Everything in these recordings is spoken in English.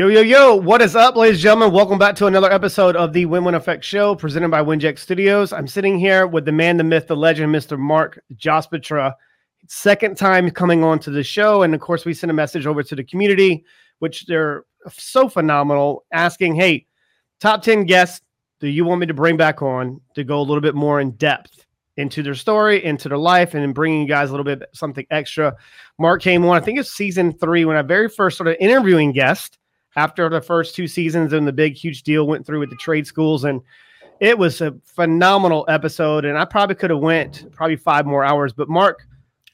Yo, yo, yo, what is up, ladies and gentlemen? Welcome back to another episode of the Win Win Effect Show presented by Winject Studios. I'm sitting here with the man, the myth, the legend, Mr. Marc Jospitre. Second time coming on to the show. And of course, we sent a message over to the community, which they're so phenomenal, asking, hey, top 10 guests do you want me to bring back on to go a little bit more in depth into their story, into their life, and bringing you guys a little bit something extra? Marc came on, I think it's season three, when I very first started interviewing guests after the first two seasons and the big huge deal went through with the trade schools and it was a phenomenal episode and i probably could have went probably five more hours but marc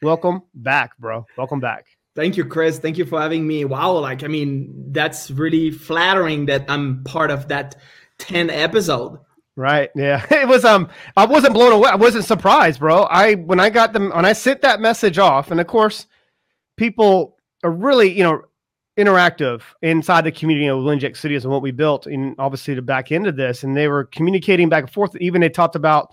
welcome back bro. Welcome back. Thank you chris. Thank you for having me. Wow like i mean that's really flattering that i'm part of that 10 episode. Right yeah. It was um i wasn't blown away. I wasn't surprised bro. I when i got them when i sent that message off and of course people are really you know interactive inside the community of Winject Studios and what we built, and obviously the back end of this. And they were communicating back and forth. Even they talked about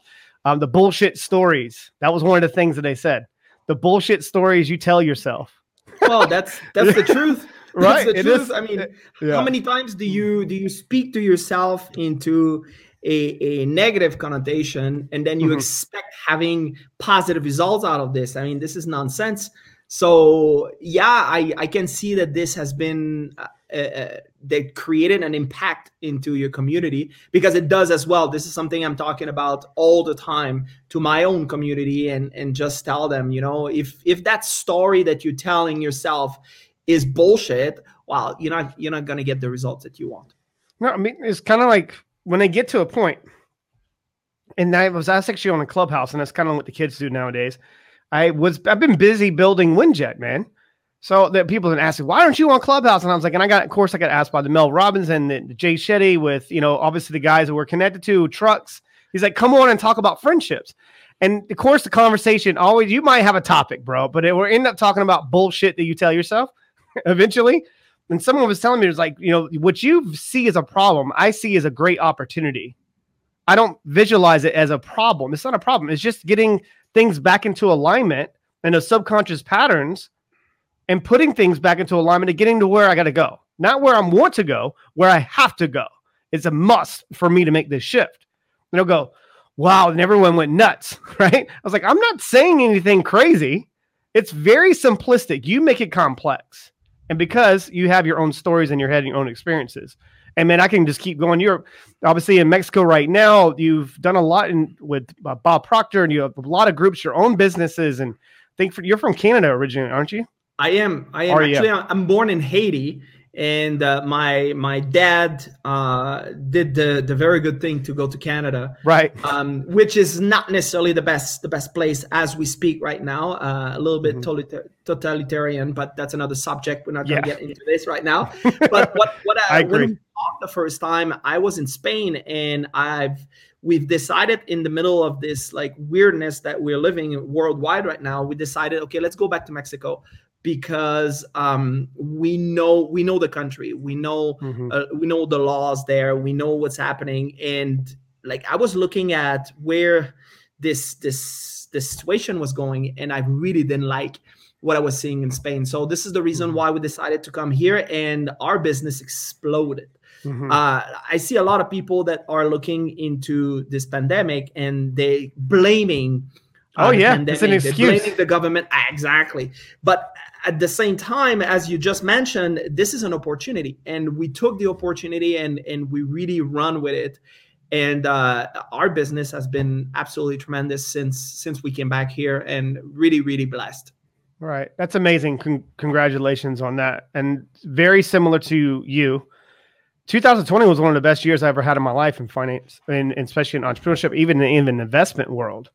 um, the bullshit stories. That was one of the things that they said. The bullshit stories you tell yourself. Well, that's that's the truth. right. That's the truth. Is, I mean, yeah. how many times do you do you speak to yourself into a, a negative connotation and then you mm-hmm. expect having positive results out of this? I mean, this is nonsense. So yeah, I, I can see that this has been uh, uh, that created an impact into your community because it does as well. This is something I'm talking about all the time to my own community and and just tell them, you know, if if that story that you're telling yourself is bullshit, well, you're not you're not gonna get the results that you want. No, I mean it's kind of like when they get to a point, and I was actually on a clubhouse, and that's kind of what the kids do nowadays I was I've been busy building Winject, man. So that people have been asking, why aren't you on Clubhouse? And I was like, and I got, of course, I got asked by the Mel Robbins and the, the Jay Shetty with, you know, obviously the guys that we're connected to, trucks. He's like, come on and talk about friendships. And of course, the conversation always, you might have a topic, bro, but it, we're end up talking about bullshit that you tell yourself eventually. And someone was telling me, it was like, you know, what you see as a problem, I see as a great opportunity. I don't visualize it as a problem. It's not a problem. It's just getting things back into alignment and those subconscious patterns and putting things back into alignment and getting to where I got to go. Not where I want to go, where I have to go. It's a must for me to make this shift. And they'll go, wow, and everyone went nuts, right? I was like, I'm not saying anything crazy. It's very simplistic. You make it complex. And because you have your own stories in your head and your own experiences, and man, I can just keep going. You're obviously in Mexico right now. You've done a lot in, with uh, Bob Proctor, and you have a lot of groups, your own businesses. And I think for, you're from Canada originally, aren't you? I am. I am Are actually. You? I'm born in Haiti, and uh, my my dad uh, did the the very good thing to go to Canada, right? Um, which is not necessarily the best the best place as we speak right now. Uh, a little bit mm-hmm. totalitarian, but that's another subject. We're not going to yeah. get into this right now. But what what I, I agree. When the first time, I was in Spain, and I've we've decided in the middle of this like weirdness that we're living worldwide right now we decided okay let's go back to mexico because um, we know we know the country, we know mm-hmm. uh, we know the laws there, we know what's happening, and like I was looking at where this this this situation was going, and I really didn't like what I was seeing in Spain. So this is the reason mm-hmm. why we decided to come here, and our business exploded. Mm-hmm. Uh, I see a lot of people that are looking into this pandemic and they blaming. Oh yeah, it's an excuse. Blaming the government. Exactly, but at the same time as you just mentioned this is an opportunity. And we took the opportunity and and we really run with it. And uh, our business has been absolutely tremendous since since we came back here and really really blessed. Right. That's amazing. Con- congratulations on that. And very similar to you 2020 was one of the best years i ever had in my life in finance and, and especially in entrepreneurship even in, in the investment world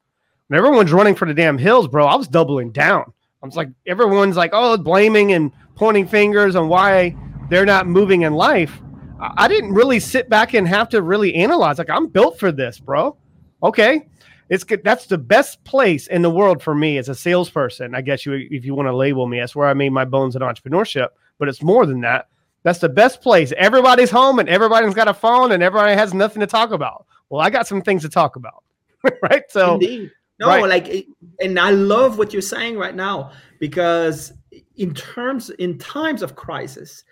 everyone's running for the damn hills bro i was doubling down I'm like everyone's like, oh, blaming and pointing fingers on why they're not moving in life. I didn't really sit back and have to really analyze. Like I'm built for this, bro. Okay, it's good. That's the best place in the world for me as a salesperson. I guess you, if you want to label me, that's where I made my bones in entrepreneurship. But it's more than that. That's the best place. Everybody's home and everybody's got a phone and everybody has nothing to talk about. Well, I got some things to talk about, right? So Indeed. No, right. like, and I love what you're saying right now because in terms, in times of crisis,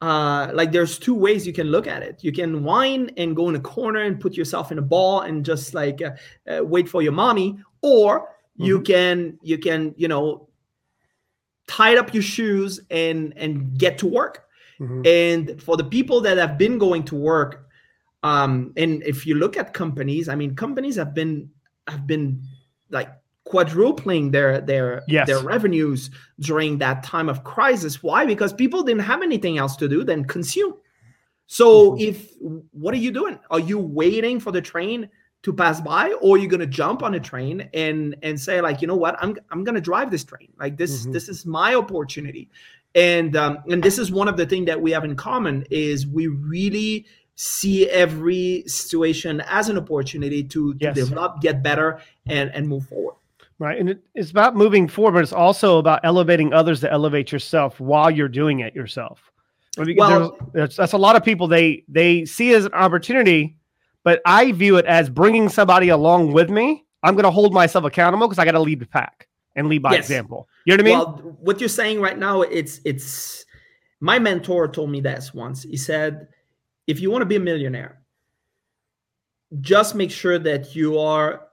uh, like there's two ways you can look at it. You can whine and go in a corner and put yourself in a ball and just like uh, uh, wait for your mommy, or mm-hmm. you can you can you know tie up your shoes and and get to work. Mm-hmm. And for the people that have been going to work, um, and if you look at companies, I mean, companies have been have been like quadrupling their their yes. their revenues during that time of crisis. Why? Because people didn't have anything else to do than consume. So mm-hmm. if what are you doing? Are you waiting for the train to pass by, or you're gonna jump on a train and and say like, you know what, I'm I'm gonna drive this train. Like this mm-hmm. this is my opportunity. And um, and this is one of the things that we have in common is we really see every situation as an opportunity to, to yes. develop, get better, and and move forward. Right. And it, it's about moving forward, but it's also about elevating others to elevate yourself while you're doing it yourself. Well, that's a lot of people they they see as an opportunity, but I view it as bringing somebody along with me. I'm going to hold myself accountable because I got to lead the pack and lead by yes. example. You know what I mean? Well, what you're saying right now, it's it's my mentor told me this once. He said, if you want to be a millionaire, just make sure that you are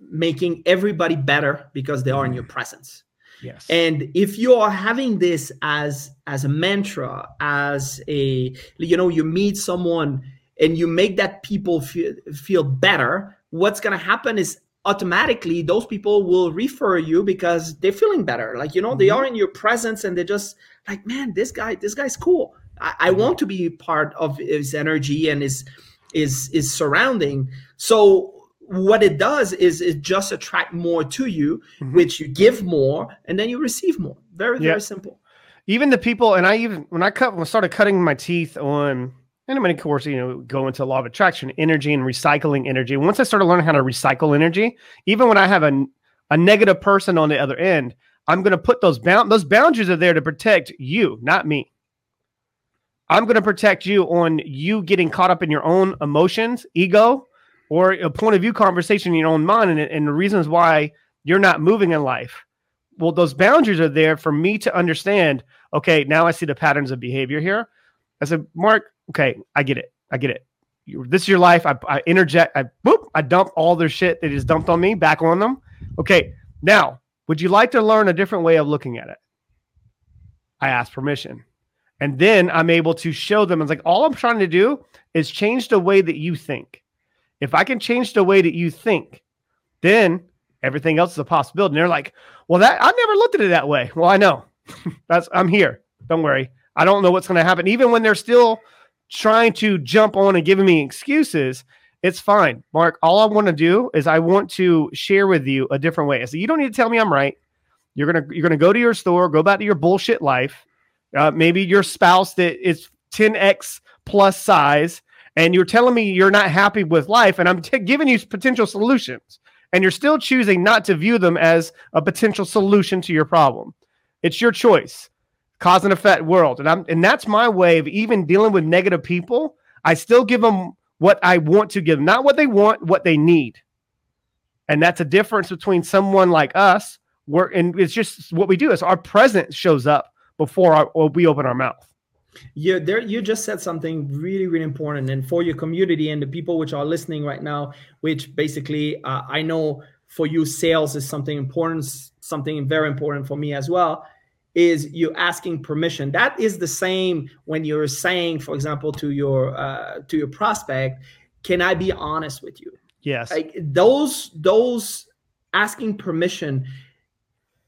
making everybody better because they are in your presence. Yes. And if you are having this as as a mantra, as a you know, you meet someone and you make that people feel feel better, what's going to happen is automatically those people will refer you because they're feeling better. Like you know, mm-hmm. they are in your presence and they're just like, man, this guy, this guy's cool. I, I mm-hmm. want to be part of his energy and his is is surrounding. So what it does is it just attract more to you, mm-hmm. which you give more and then you receive more. Very, very simple. Even the people, and I even when I cut when I started cutting my teeth on and I mean, of course, you know, go into law of attraction, energy and recycling energy. Once I started learning how to recycle energy, even when I have a, a negative person on the other end, I'm going to put those bound those boundaries are there to protect you, not me. I'm going to protect you on you getting caught up in your own emotions, ego, or a point of view conversation in your own mind and, and the reasons why you're not moving in life. Well, those boundaries are there for me to understand. Okay, now I see the patterns of behavior here. I said, Mark, okay, I get it. I get it. You, this is your life. I, I interject. I boop. I dump all their shit that is dumped on me back on them. Okay, now would you like to learn a different way of looking at it? I ask permission. And then I'm able to show them. It's like all I'm trying to do is change the way that you think. If I can change the way that you think, then everything else is a possibility. And they're like, well, that I never looked at it that way. Well, I know. That's I'm here. Don't worry. I don't know what's going to happen. Even when they're still trying to jump on and giving me excuses, it's fine. Mark, all I want to do is I want to share with you a different way. So you don't need to tell me I'm right. You're gonna you're gonna go to your store, go back to your bullshit life. Uh, maybe your spouse that is 10x plus size and you're telling me you're not happy with life, and I'm t- giving you potential solutions, and you're still choosing not to view them as a potential solution to your problem. It's your choice, cause and effect world, and I'm and that's my way of even dealing with negative people. I still give them what I want to give them, not what they want, what they need, and that's a difference between someone like us. Where and it's just what we do is our presence shows up before our, we open our mouth. You there you just said something really really important. And for your community and the people which are listening right now which basically uh, I know for you sales is something important something very important for me as well is you asking permission. That is the same when you're saying for example to your uh, to your prospect can I be honest with you? Yes. Like those those asking permission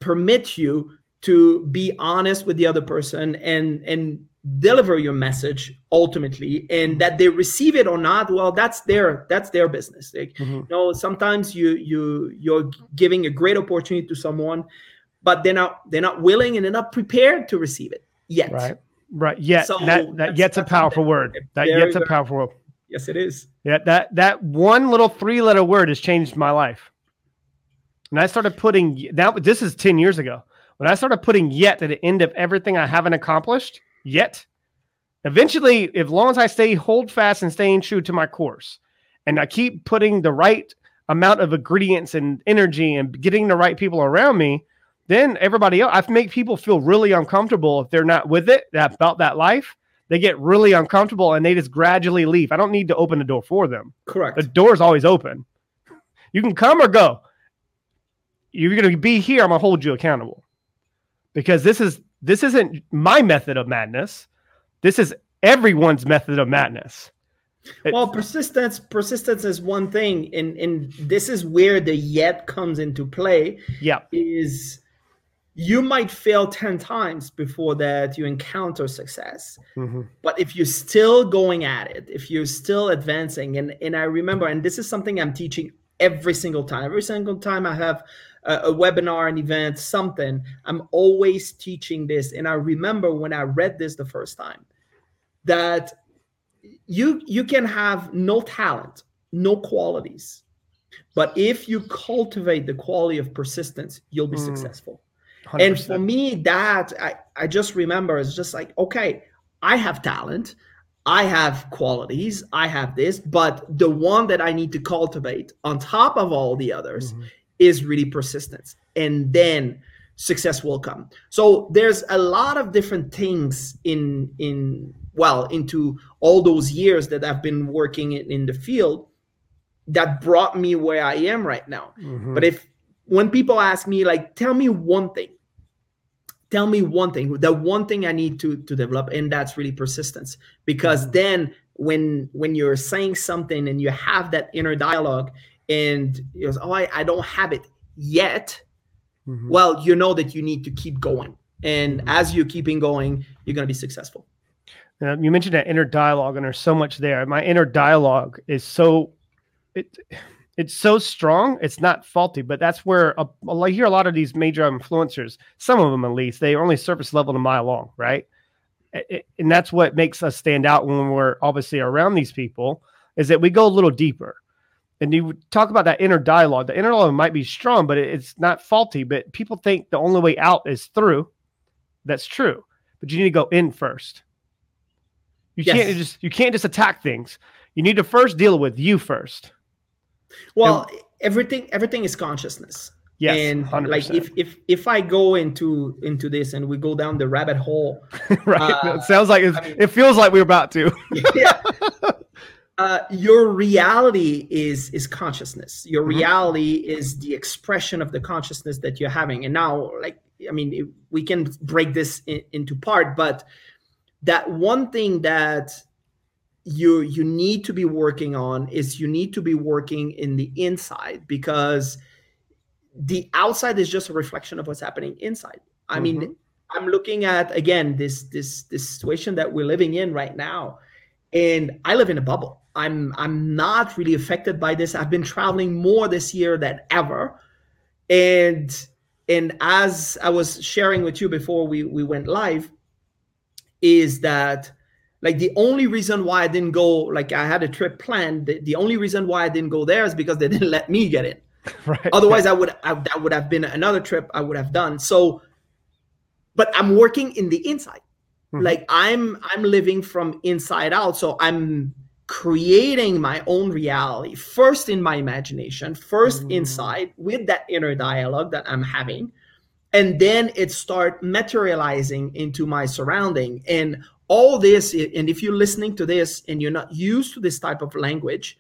permit you to be honest with the other person and and deliver your message ultimately and that they receive it or not well that's their that's their business. Like mm-hmm. you know sometimes you you you're giving a great opportunity to someone but they're not they're not willing and they're not prepared to receive it yet. Right. Right. Yet so that, that yet's a powerful word. that very, yet's a powerful word. Yes it is. Yeah that that one little three letter word has changed my life. And i started putting that this is 10 years ago when i started putting yet at the end of everything i haven't accomplished yet. Eventually, as long as I stay hold fast and staying true to my course, and I keep putting the right amount of ingredients and energy and getting the right people around me, then everybody else, I make people feel really uncomfortable if they're not with it about that life. they get really uncomfortable and they just gradually leave. I don't need to open the door for them. Correct. The door's always open. You can come or go. You're going to be here. I'm going to hold you accountable because this is this isn't my method of madness. This is everyone's method of madness. well, persistence persistence is one thing, and and this is where the yet comes into play. Yeah, is you might fail 10 times before that you encounter success mm-hmm. but if you're still going at it if you're still advancing and and i remember and this is something i'm teaching every single time every single time i have a, a webinar an event something i'm always teaching this and i remember when i read this the first time that you you can have no talent no qualities but if you cultivate the quality of persistence you'll be mm. successful 100%. And for me, that I, I just remember is just like, okay, I have talent, I have qualities, I have this, but the one that I need to cultivate on top of all the others mm-hmm. Is really persistence. And then success will come. So there's a lot of different things in in well into all those years that I've been working in, in the field that brought me where I am right now. Mm-hmm. But if when people ask me like tell me one thing tell me one thing the one thing i need to to develop and that's really persistence because mm-hmm. then when when you're saying something and you have that inner dialogue and you know, oh I, I don't have it yet. Mm-hmm. well you know that you need to keep going and mm-hmm. as you're keeping going you're going to be successful. You mentioned that inner dialogue and there's so much there. My inner dialogue is so it it's so strong it's not faulty but that's where a, i hear a lot of these major influencers some of them at least they are only surface level a mile long right? And that's what makes us stand out when we're obviously around these people is that we go a little deeper and you talk about that inner dialogue the inner dialogue might be strong but it's not faulty but people think the only way out is through that's true but you need to go in first you yes. can't just you can't just attack things you need to first deal with you first well, and, everything everything is consciousness. Yes, and 100%. like if if if I go into into this and we go down the rabbit hole, right? Uh, it sounds like I mean, it feels like we're about to. yeah. Uh, your reality is is consciousness. Your mm-hmm. reality is the expression of the consciousness that you're having. And now, like, I mean, we can break this in, into part, but that one thing that you you need to be working on is you need to be working in the inside because the outside is just a reflection of what's happening inside i mm-hmm. mean i'm looking at again this this this situation that we're living in right now and i live in a bubble i'm i'm not really affected by this i've been traveling more this year than ever and and as i was sharing with you before we we went live is that like the only reason why I didn't go, like I had a trip planned. The, the only reason why I didn't go there is because they didn't let me get in. Right. Otherwise, I would I, that would have been another trip I would have done. So, but I'm working in the inside. Mm-hmm. Like I'm I'm living from inside out. So I'm creating my own reality first in my imagination, 1st mm-hmm. inside with that inner dialogue that I'm having. And then it start materializing into my surrounding. And all this and if you're listening to this and you're not used to this type of language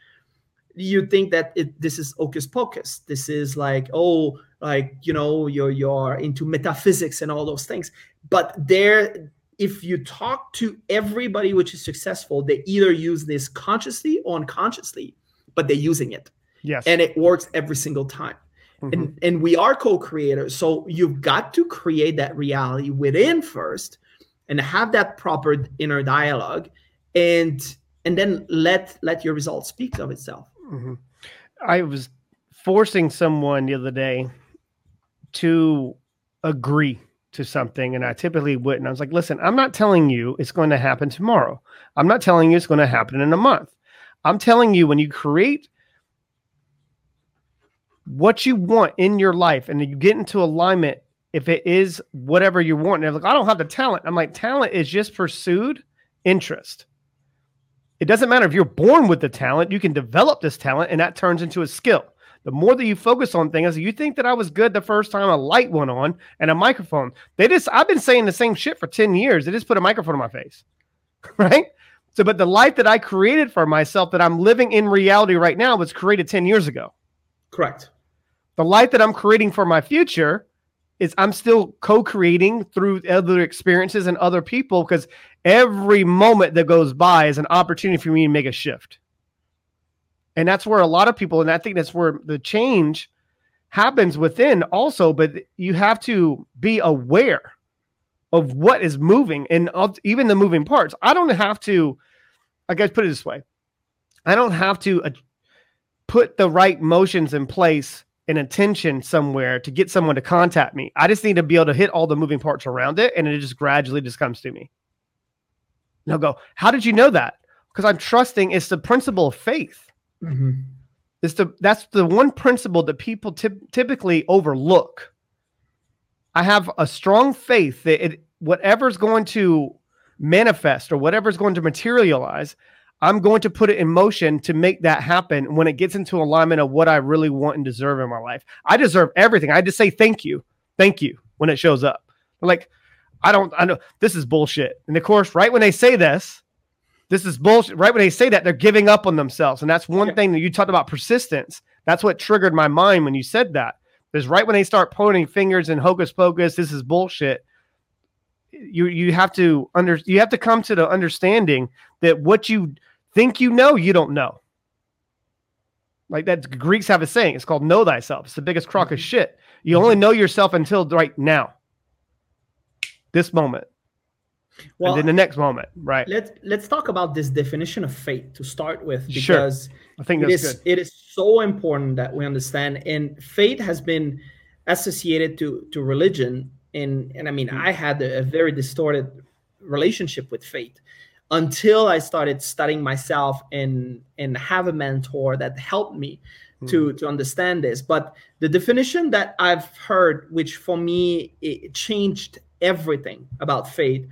you think that it, this is hocus pocus. This is like oh like you know you're you're into metaphysics and all those things. But there if you talk to everybody which is successful they either use this consciously or unconsciously but they're using it yes and it works every single time mm-hmm. and and we are co-creators so you've got to create that reality within first and have that proper inner dialogue and and then let let your results speak of itself mm-hmm. i was forcing someone the other day to agree to something and i typically wouldn't i was like listen i'm not telling you it's going to happen tomorrow i'm not telling you it's going to happen in a month i'm telling you when you create what you want in your life and you get into alignment if it is whatever you want. And like, I don't have the talent. I'm like, talent is just pursued interest. It doesn't matter if you're born with the talent, you can develop this talent and that turns into a skill. The more that you focus on things, you think that I was good the first time a light went on and a microphone. They just, I've been saying the same shit for 10 years. They just put a microphone in my face. right? So, but the life that I created for myself that I'm living in reality right now was created 10 years ago. Correct. The life that I'm creating for my future is I'm still co-creating through other experiences and other people because every moment that goes by is an opportunity for me to make a shift. And that's where a lot of people, and I think that's where the change happens within also, but you have to be aware of what is moving and even the moving parts. I don't have to, I guess, put it this way I don't have to uh, put the right motions in place and attention somewhere to get someone to contact me. I just need to be able to hit all the moving parts around it and it just gradually just comes to me. And I'll go, How did you know that? Because I'm trusting it's the principle of faith. Mm-hmm. It's the that's the one principle that people typically overlook. I have a strong faith that it whatever's going to manifest or whatever's going to materialize, I'm going to put it in motion to make that happen when it gets into alignment of what I really want and deserve in my life. I deserve everything. I just say thank you. Thank you when it shows up. like, I don't, I know this is bullshit. And of course, right when they say this, this is bullshit. Right when they say that, they're giving up on themselves. And that's one yeah. thing that you talked about persistence. That's what triggered my mind when you said that. Is right when they start pointing fingers and hocus pocus, this is bullshit. You you have to under you have to come to the understanding that what you think you know, you don't know. Like that Greeks have a saying, it's called know thyself. It's the biggest crock of mm-hmm. shit. You only know yourself until right now. This moment. Well, and then the next moment, right? Let's let's talk about this definition of faith to start with, because sure. I think it is good. it is so important that we understand. And faith has been associated to to religion, and and I mean, mm-hmm. I had a, a very distorted relationship with faith until I started studying myself and and have a mentor that helped me mm-hmm. to to understand this. But the definition that I've heard, which for me it changed everything about faith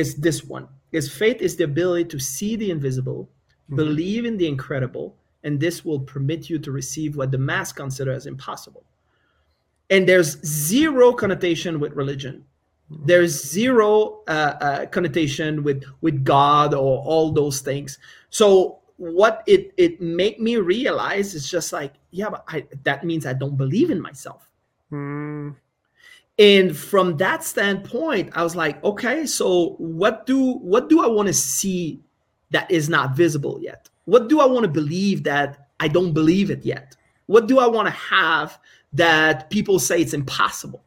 is this one is faith is the ability to see the invisible mm-hmm. believe in the incredible and this will permit you to receive what the mass consider as impossible and there's zero connotation with religion mm-hmm. there's zero uh, uh, connotation with with god or all those things so what it it made me realize is just like yeah but I, that means i don't believe in myself mm. And from that standpoint, I was like, okay, so what do what do I want to see that is not visible yet? What do I want to believe that I don't believe it yet? What do I want to have that people say it's impossible?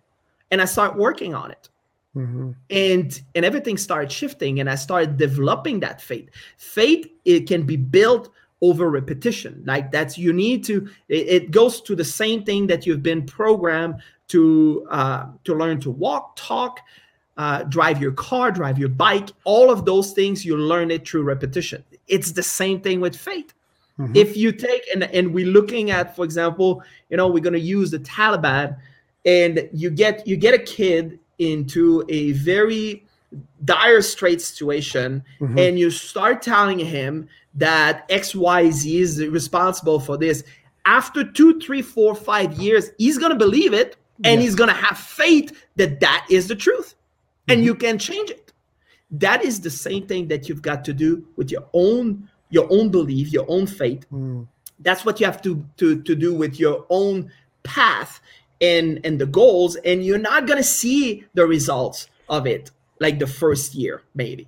And I start working on it. Mm-hmm. And and everything started shifting, and I started developing that faith. Faith it can be built over repetition. Like that's you need to. It, it goes to the same thing that you've been programmed to uh, to learn to walk, talk, uh, drive your car, drive your bike. All of those things you learn it through repetition. It's the same thing with faith. Mm-hmm. If you take and and we're looking at, for example, you know, we're going to use the Taliban, and you get you get a kid into a very dire straight situation mm-hmm. and you start telling him that xyz is responsible for this after two three four five years he's going to believe it and he's going to have faith that that is the truth. And mm-hmm. you can change it. That is the same thing that you've got to do with your own your own belief your own faith. Mm. that's what you have to, to to do with your own path and and the goals. And you're not going to see the results of it like the first year maybe.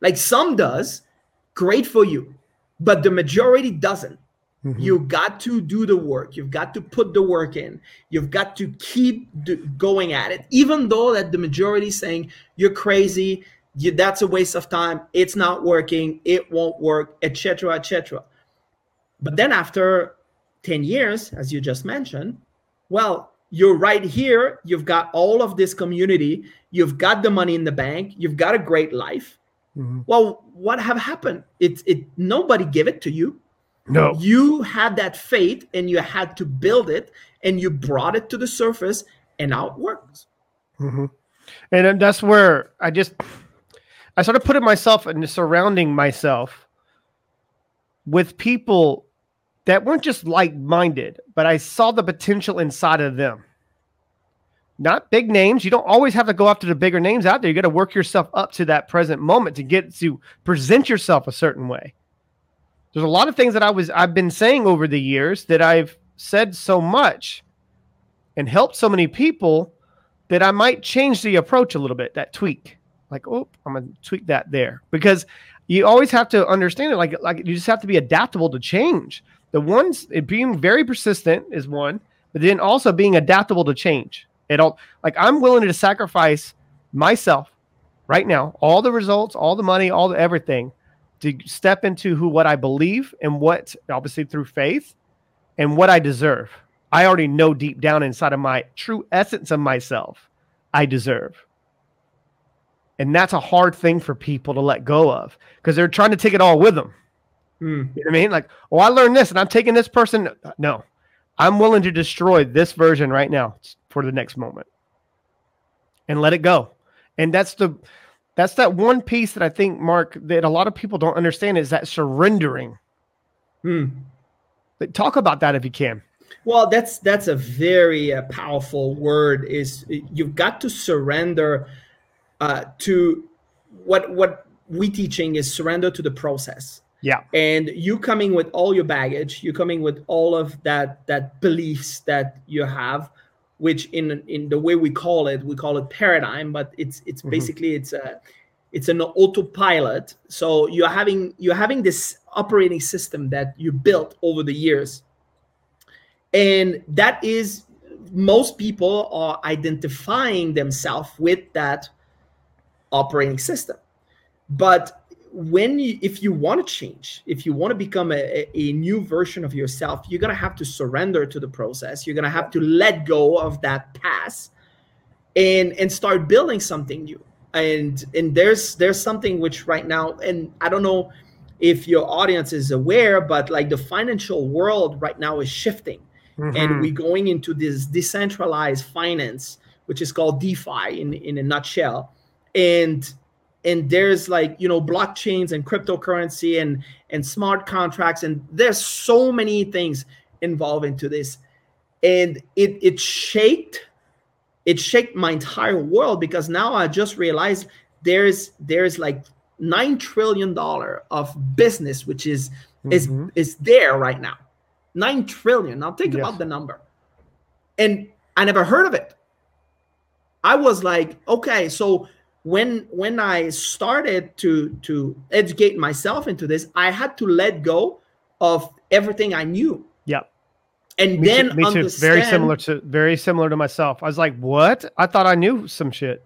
Like some does great for you but the majority doesn't Mm-hmm. You've got to do the work. You've got to put the work in. You've got to keep do- going at it, even though that the majority is saying you're crazy. You, that's a waste of time. It's not working. It won't work, etc., etc. But then after ten years, as you just mentioned, well, you're right here. You've got all of this community. You've got the money in the bank. You've got a great life. Mm-hmm. Well, what have happened? It's it nobody give it to you no. You had that faith and you had to build it and you brought it to the surface and now it works. Mm-hmm. And that's where I just, I started putting myself and surrounding myself with people that weren't just like minded, but I saw the potential inside of them. not big names. You don't always have to go after the bigger names out there. You got to work yourself up to that present moment to get to present yourself a certain way. There's a lot of things that I was I've been saying over the years that I've said so much and helped so many people that I might change the approach a little bit, that tweak. Like, oh, I'm gonna tweak that there. Because you always have to understand it. Like, like you just have to be adaptable to change. The ones being very persistent is one, but then also being adaptable to change. It all like I'm willing to sacrifice myself right now, all the results, all the money, all the everything to step into who what I believe and what obviously through faith and what I deserve. I already know deep down inside of my true essence of myself, I deserve. And that's a hard thing for people to let go of because they're trying to take it all with them. Mm. You know what I mean? Like, oh, I learned this and I'm taking this person. No, I'm willing to destroy this version right now for the next moment and let it go. And that's the that's that one piece that I think, Marc, that a lot of people don't understand is that surrendering. Hmm. Talk about that if you can. Well, that's that's a very uh, powerful word. Is you've got to surrender uh, to what what we teaching is surrender to the process. Yeah. And you coming with all your baggage, you coming with all of that that beliefs that you have, which in in the way we call it, we call it paradigm, but it's it's mm-hmm. basically it's a it's an autopilot. So you're having you're having this operating system that you built over the years. And that is most people are identifying themselves with that operating system. But when you if you want to change if you want to become a, a new version of yourself you're going to have to surrender to the process. You're going to have to let go of that past and and start building something new. And and there's there's something which right now and i don't know if your audience is aware but like the financial world right now is shifting. Mm-hmm. and we're going into this decentralized finance which is called defi in in a nutshell. And and there's like you know blockchains and cryptocurrency and and smart contracts and there's so many things involved into this. And it it shaked it shaked my entire world because now i just realized there's there's like nine trillion dollar of business which is mm-hmm. is is there right now. Nine trillion. Now think yes. about the number. And i never heard of it. I was like okay so when when I started to to educate myself into this, I had to let go of everything I knew. And me then too, me too. Very similar to very similar to myself. I was like, "What? I thought I knew some shit."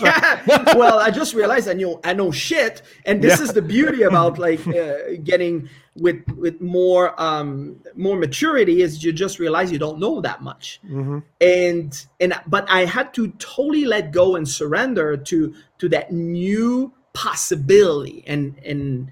yeah. Well, I just realized I knew I know shit, and this yeah. is the beauty about like uh, getting with with more um more maturity is you just realize you don't know that much mm-hmm. and and but i had to totally let go and surrender to to that new possibility and and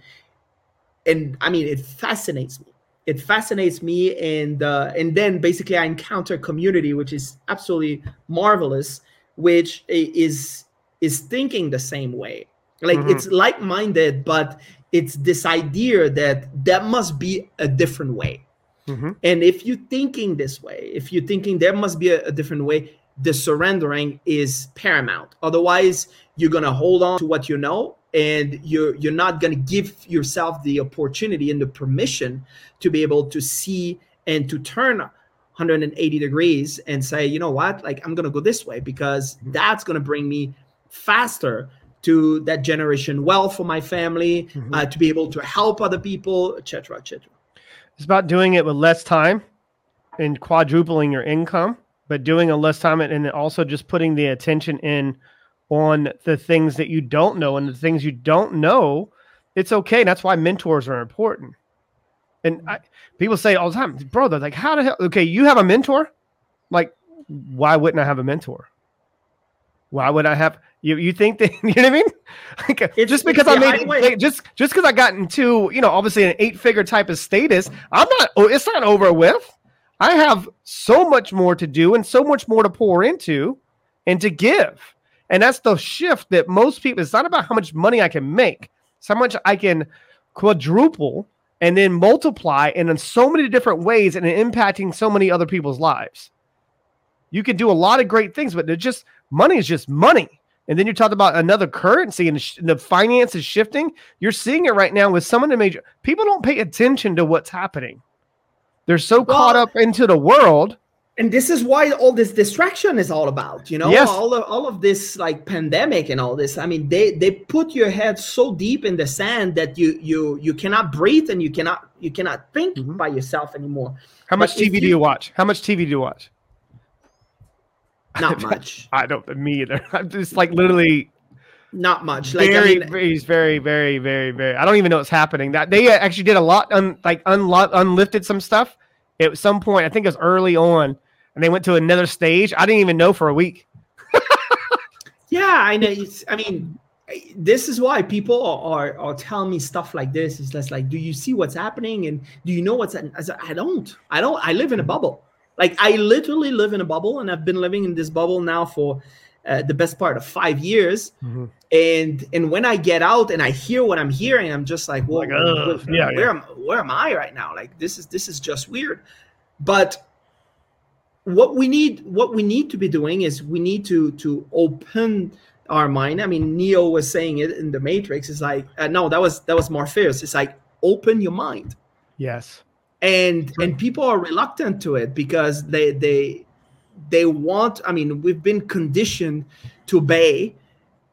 and i mean it fascinates me it fascinates me and uh, and then basically i encounter community which is absolutely marvelous which is is thinking the same way like mm-hmm. it's like-minded but it's this idea that that must be a different way mm-hmm. and if you're thinking this way if you're thinking there must be a, a different way the surrendering is paramount otherwise you're going to hold on to what you know and you're you're not going to give yourself the opportunity and the permission to be able to see and to turn 180 degrees and say you know what like i'm going to go this way because mm-hmm. that's going to bring me faster to that generation wealth for my family, mm-hmm. uh, to be able to help other people, etc., etc. It's about doing it with less time and quadrupling your income, but doing a less time and also just putting the attention in on the things that you don't know and the things you don't know. It's okay. That's why mentors are important. And I, people say all the time, brother, like, how the hell? Okay, you have a mentor. Like, why wouldn't I have a mentor? Why would I have? You you think that you know what I mean? Like, uh, it's, just because I made like, just just because I got into you know obviously an eight figure type of status, I'm not. Oh, it's not over with. I have so much more to do and so much more to pour into and to give. And that's the shift that most people. It's not about how much money I can make. It's how much I can quadruple and then multiply and in so many different ways and impacting so many other people's lives. You can do a lot of great things, but it's just money is just money. And then you talk about another currency and the finance is shifting. You're seeing it right now with some of the major people don't pay attention to what's happening. They're so well, caught up into the world. And this is why all this distraction is all about, you know, yes. all of all of this like pandemic and all this. I mean, they they put your head so deep in the sand that you you you cannot breathe and you cannot you cannot think mm-hmm. by yourself anymore. How much TV you, do you watch? How much TV do you watch? Not much. I don't. Me either. I'm just like literally. Not much. Like very, I mean, he's very, very, very, very. I don't even know what's happening. That they actually did a lot, un, like unlo- unlifted some stuff. At some point, I think it was early on, and they went to another stage. I didn't even know for a week. yeah, I know. It's, I mean, this is why people are, are telling me stuff like this. It's just like, do you see what's happening, and do you know what's? I don't. I don't. I live in a bubble. Like I literally live in a bubble, and I've been living in this bubble now for uh, the best part of five years. Mm-hmm. And and when I get out and I hear what I'm hearing, I'm just like, well, like, uh, where, yeah, where yeah. am where am I right now? Like this is this is just weird. But what we need what we need to be doing is we need to to open our mind. I mean, Neo was saying it in the Matrix. It's like uh, no, that was that was more Morpheus. It's like open your mind. Yes and and people are reluctant to it because they they they want i mean we've been conditioned to obey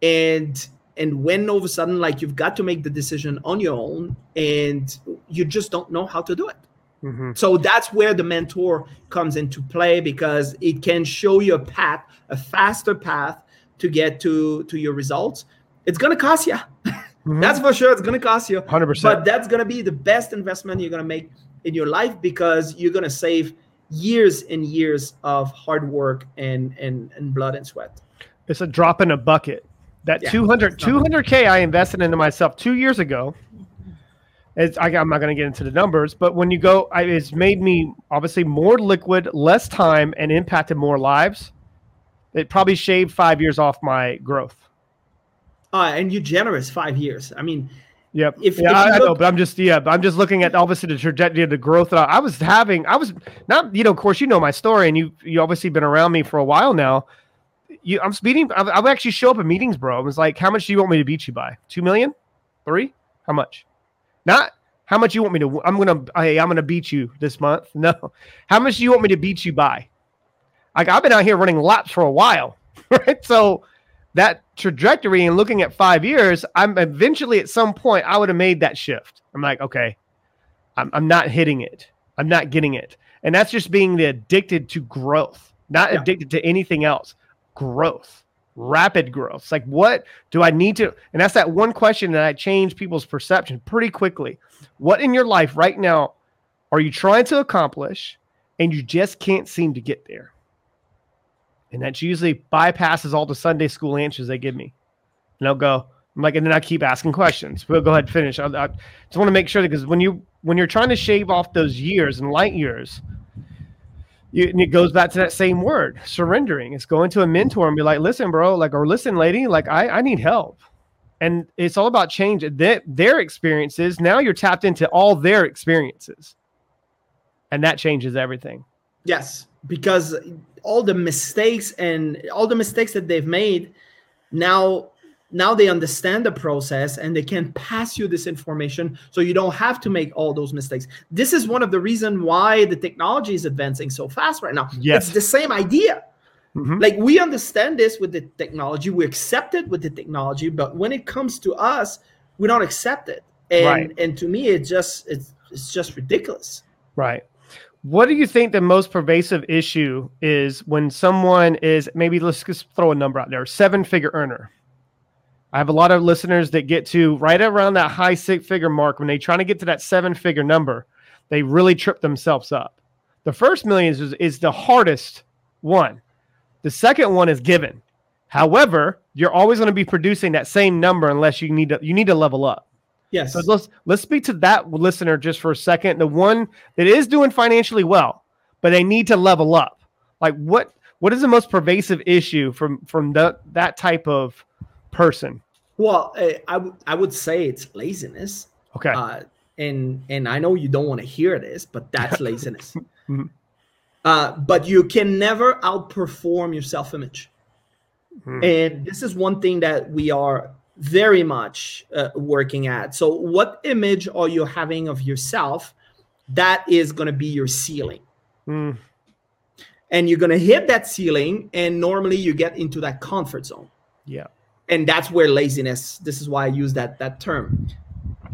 and and when all of a sudden like you've got to make the decision on your own and you just don't know how to do it mm-hmm. so that's where the mentor comes into play because it can show you a path a faster path to get to to your results it's going to cost you mm-hmm. that's for sure it's going to cost you 100% but that's going to be the best investment you're going to make in your life because you're going to save years and years of hard work and, and, and blood and sweat. It's a drop in a bucket. That yeah, 200, 200K I invested into myself two years ago. It's, I, am not going to get into the numbers, but when you go, I, it's made me obviously more liquid, less time, and impacted more lives. It probably shaved five years off my growth. Uh, and you're generous five years. I mean, Yep. If, yeah, if I, look, know, but I'm just yeah, but I'm just looking at obviously the trajectory of the growth that I, I, was having. I was not, you know, of course, you know my story, and you you obviously been around me for a while now. You, I'm speeding. I, I would actually show up at meetings, bro. I was like, how much do you want me to beat you by? Two million, three? How much? Not how much you want me to. I'm gonna. Hey, I'm gonna beat you this month. No, how much do you want me to beat you by? Like I've been out here running laps for a while, right? So that trajectory and looking at five years, I'm eventually at some point I would have made that shift. I'm like, okay, I'm, I'm not hitting it. I'm not getting it. And that's just being the addicted to growth, not yeah. addicted to anything else. Growth, rapid growth. It's like, what do I need to? And that's that one question that I change people's perception pretty quickly. What in your life right now are you trying to accomplish and you just can't seem to get there? and that usually bypasses all the Sunday school answers they give me. And I'll go, I'm like, and then I keep asking questions. We'll go ahead and finish. I, I just want to make sure because when you when you're trying to shave off those years and light years, you, and it goes back to that same word, surrendering. It's going to a mentor and be like, listen, bro, like, or listen, lady, like, I, I need help. And it's all about change their, their experiences. Now you're tapped into all their experiences. And that changes everything. Yes, because all the mistakes and all the mistakes that they've made now now they understand the process and they can pass you this information so you don't have to make all those mistakes this is one of the reasons why the technology is advancing so fast right now yes. it's the same idea mm-hmm. like we understand this with the technology we accept it with the technology but when it comes to us we don't accept it and right. and to me it just it's, it's just ridiculous right what do you think the most pervasive issue is when someone is maybe let's just throw a number out there, seven figure earner? I have a lot of listeners that get to right around that high six figure mark when they trying to get to that seven figure number, they really trip themselves up. The first million is, is the hardest one. The second one is given. However, you're always going to be producing that same number unless you need to you need to level up. Yes. So let's let's speak to that listener just for a second. The one that is doing financially well, but they need to level up. Like what what is the most pervasive issue from from the, that type of person? Well, uh, I, w- I would say it's laziness. Okay. Uh, and and I know you don't want to hear this, but that's laziness. mm-hmm. uh, but you can never outperform your self-image. Hmm. And this is one thing that we are very much uh, working at. So, what image are you having of yourself? That is going to be your ceiling. Hmm. And you're going to hit that ceiling, and normally you get into that comfort zone. Yeah. And that's where laziness, this is why I use that, that term.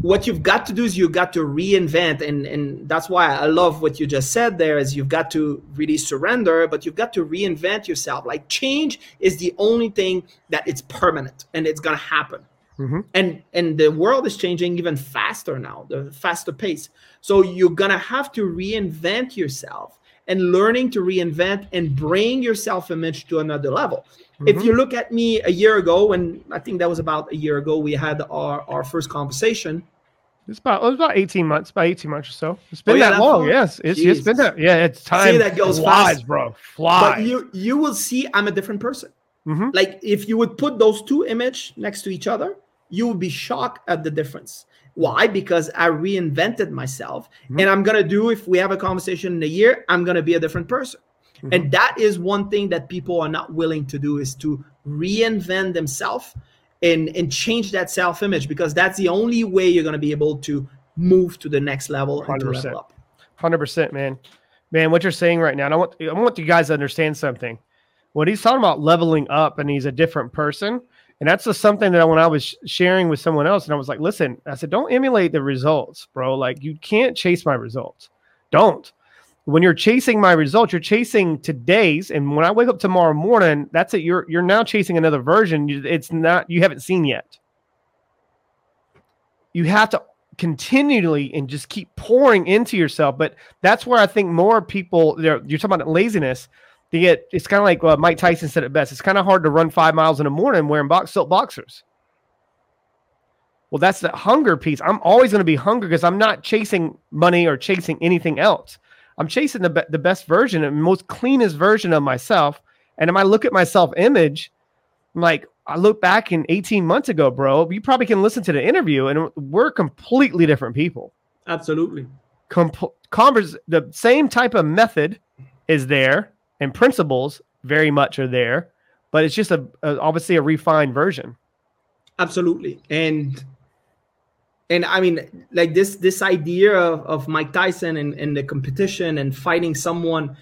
What you've got to do is you've got to reinvent and and that's why i love what you just said there is you've got to really surrender but you've got to reinvent yourself. Like change is the only thing that it's permanent and it's going to happen. Mm-hmm. and and the world is changing even faster now the faster pace. So you're going to have to reinvent yourself and learning to reinvent and bring your self image to another level Mm-hmm. If you look at me a year ago, and I think that was about a year ago, we had our, our first conversation. It's about it was about eighteen months, about eighteen months or so. It's been oh, yeah, that, that long. Far? Yes, it's, it's been that. Yeah, it's time. See, that goes flies, fast, bro. Flies. But you you will see, I'm a different person. Mm-hmm. Like if you would put those two image next to each other, you would be shocked at the difference. Why? Because I reinvented myself, mm-hmm. and I'm gonna do. If we have a conversation in a year, I'm gonna be a different person. Mm-hmm. And that is one thing that people are not willing to do is to reinvent themselves and and change that self-image because that's the only way you're going to be able to move to the next level 100%. and level up. 100%, man. Man, what you're saying right now, and I want I want you guys to understand something. When he's talking about leveling up and he's a different person, and that's just something that when I was sharing with someone else, and I was like, listen, I said, don't emulate the results, bro. Like you can't chase my results. Don't when you're chasing my results, you're chasing today's. And when I wake up tomorrow morning, that's it. You're you're now chasing another version. It's not you haven't seen yet. You have to continually and just keep pouring into yourself. But that's where I think more people you're talking about laziness. They get it's kind of like uh, Mike Tyson said it best. It's kind of hard to run five miles in the morning wearing box silk boxers. Well, that's the hunger piece. I'm always going to be hungry because I'm not chasing money or chasing anything else. I'm chasing the, be- the best version and most cleanest version of myself. And if I look at my self image, I'm like, I look back in 18 months ago, bro. You probably can listen to the interview, and we're completely different people. Absolutely. Com- converse, the same type of method is there, and principles very much are there, but it's just a, a obviously a refined version. Absolutely, and and I mean, like this this idea of, of Mike Tyson and, and the competition and fighting someone.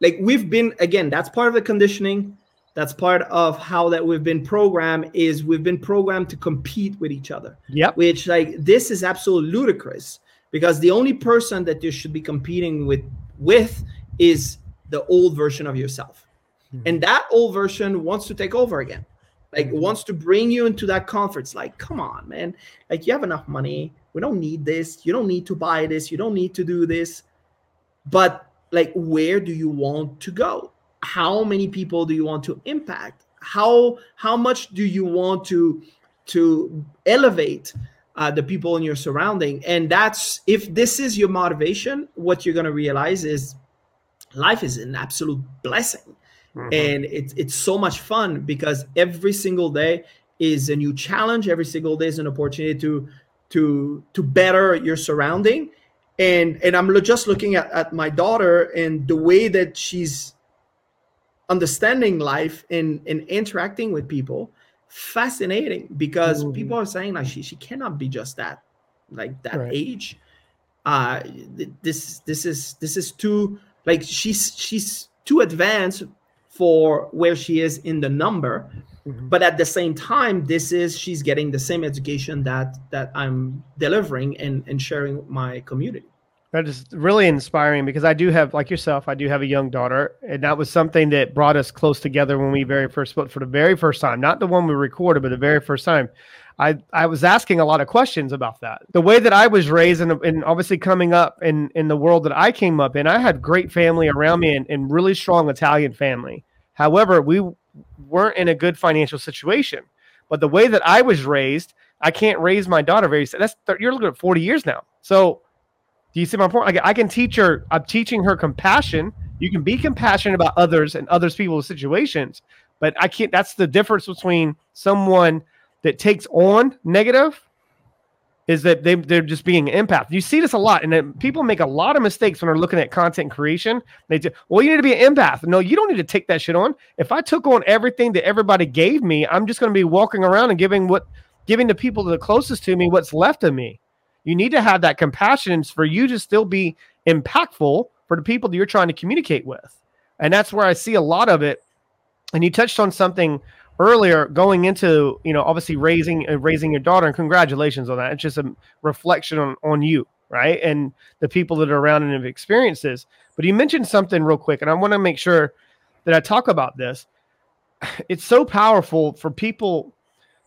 Like we've been again, that's part of the conditioning. That's part of how that we've been programmed. Is we've been programmed to compete with each other. Yeah. Which like this is absolutely ludicrous because the only person that you should be competing with with is the old version of yourself, mm-hmm. and that old version wants to take over again like mm-hmm. wants to bring you into that comfort. It's like, come on, man. Like you have enough money. We don't need this. You don't need to buy this. You don't need to do this. But like, where do you want to go? How many people do you want to impact? How how much do you want to to elevate uh, the people in your surrounding? And that's if this is your motivation, what you're gonna realize is life is an absolute blessing Mm-hmm. And it's it's so much fun because every single day is a new challenge. Every single day is an opportunity to to to better your surrounding. And and I'm just looking at, at my daughter and the way that she's understanding life and, and interacting with people fascinating because mm-hmm. people are saying like she, she cannot be just that like that right. age uh this this is this is too like she's she's too advanced for where she is in the number mm-hmm. but at the same time this is she's getting the same education that that i'm delivering and and sharing with my community that is really inspiring because i do have like yourself i do have a young daughter and that was something that brought us close together when we very first spoke for the very first time not the one we recorded but the very first time I, I was asking a lot of questions about that. The way that I was raised and, and obviously coming up in, in the world that I came up in, I had great family around me and, and really strong Italian family. However, we weren't in a good financial situation. But the way that I was raised, I can't raise my daughter very. That's you're looking at 40 years now. So, do you see my point? I, I can teach her. I'm teaching her compassion. You can be compassionate about others and others people's situations, but I can't. That's the difference between someone that takes on negative is that they they're just being empath. You see this a lot, and people make a lot of mistakes when they're looking at content creation. They say, "Well, you need to be an empath." No, you don't need to take that shit on. If I took on everything that everybody gave me, I'm just going to be walking around and giving what giving the people that are closest to me what's left of me. You need to have that compassion for you to still be impactful for the people that you're trying to communicate with, and that's where I see a lot of it. And you touched on something earlier going into you know obviously raising uh, raising your daughter and congratulations on that. It's just a reflection on on you right and the people that are around and have experienced this. But you mentioned something real quick and i want to make sure that i talk about this. It's so powerful for people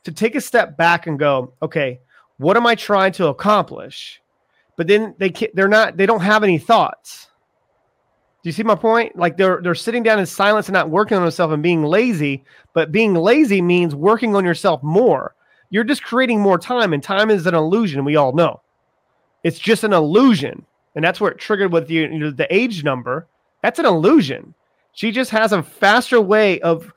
to take a step back and go okay what am i trying to accomplish? But then they they're not they don't have any thoughts do you see my point? Like they're they're sitting down in silence and not working on themselves and being lazy, but being lazy means working on yourself more. You're just creating more time, and time is an illusion. We all know it's just an illusion, and that's where it triggered with you, you know, the age number. That's an illusion. She just has a faster way of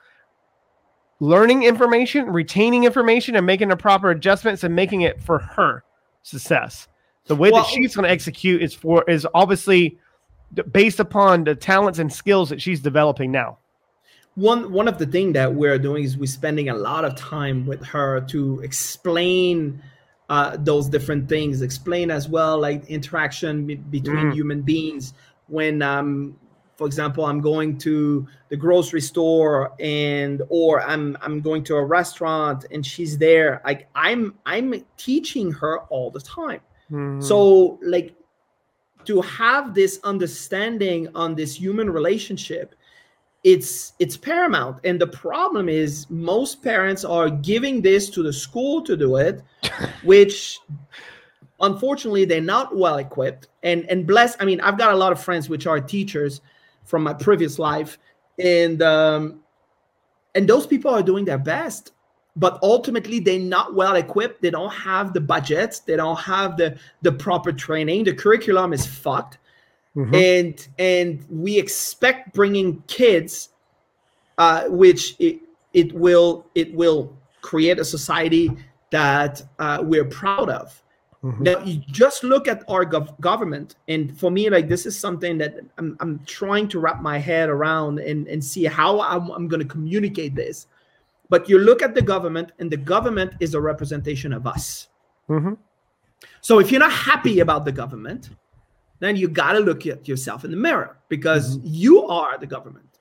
learning information, retaining information, and making the proper adjustments and making it for her success. The way well, that she's going to execute is for is obviously based upon the talents and skills that she's developing now one one of the thing that we're doing is we're spending a lot of time with her to explain uh, those different things explain as well like interaction be- between mm. human beings when um, for example i'm going to the grocery store and or i'm i'm going to a restaurant and she's there like i'm i'm teaching her all the time mm. so like to have this understanding on this human relationship it's it's paramount. And the problem is most parents are giving this to the school to do it which unfortunately they're not well equipped. And and bless i mean i've got a lot of friends which are teachers from my previous life. And um and those people are doing their best but ultimately they're not well equipped. They don't have the budgets. They don't have the the proper training. The curriculum is fucked. Mm-hmm. and and we expect bringing kids uh, which it, it will it will create a society that uh, we're proud of. Mm-hmm. now you just look at our gov- government and for me like this is something that i'm, I'm trying to wrap my head around and, and see how i'm, I'm going to communicate this but you look at the government, and the government is a representation of us. Mm-hmm. So if you're not happy about the government, then you got to look at yourself in the mirror because mm-hmm. you are the government.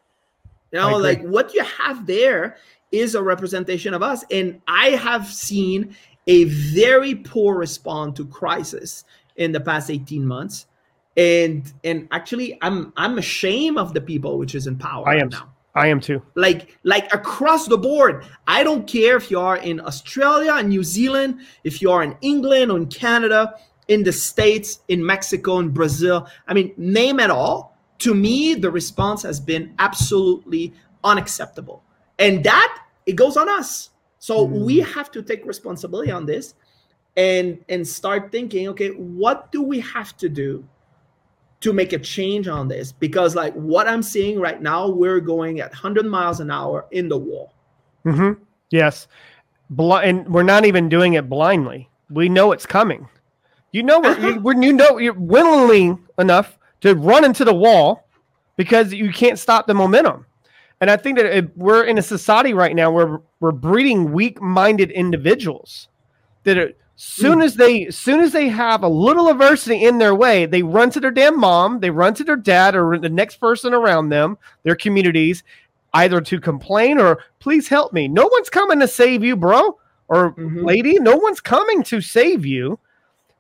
You know, like what you have there is a representation of us. And I have seen a very poor response to crisis in the past 18 months. And and actually I'm I'm ashamed of the people which is in power I am now. I am too. Like like across the board. I don't care if you are in Australia and New Zealand, if you are in England or in Canada, in the States, in Mexico, in Brazil. I mean, name it all. To me, the response has been absolutely unacceptable. And that it goes on us. So mm. we have to take responsibility on this and and start thinking, okay, what do we have to do to make a change on this because like what i'm seeing right now we're going at 100 miles an hour in the wall. Mm-hmm. yes. Bl- and we're not even doing it blindly. We know it's coming. You know you, when you know you're willingly enough to run into the wall because you can't stop the momentum. And i think that we're in a society right now where we're breeding weak-minded individuals that are Soon as they soon as they have a little adversity in their way, they run to their damn mom, they run to their dad or the next person around them, their communities, either to complain or please help me. No one's coming to save you, bro or mm-hmm. lady. No one's coming to save you.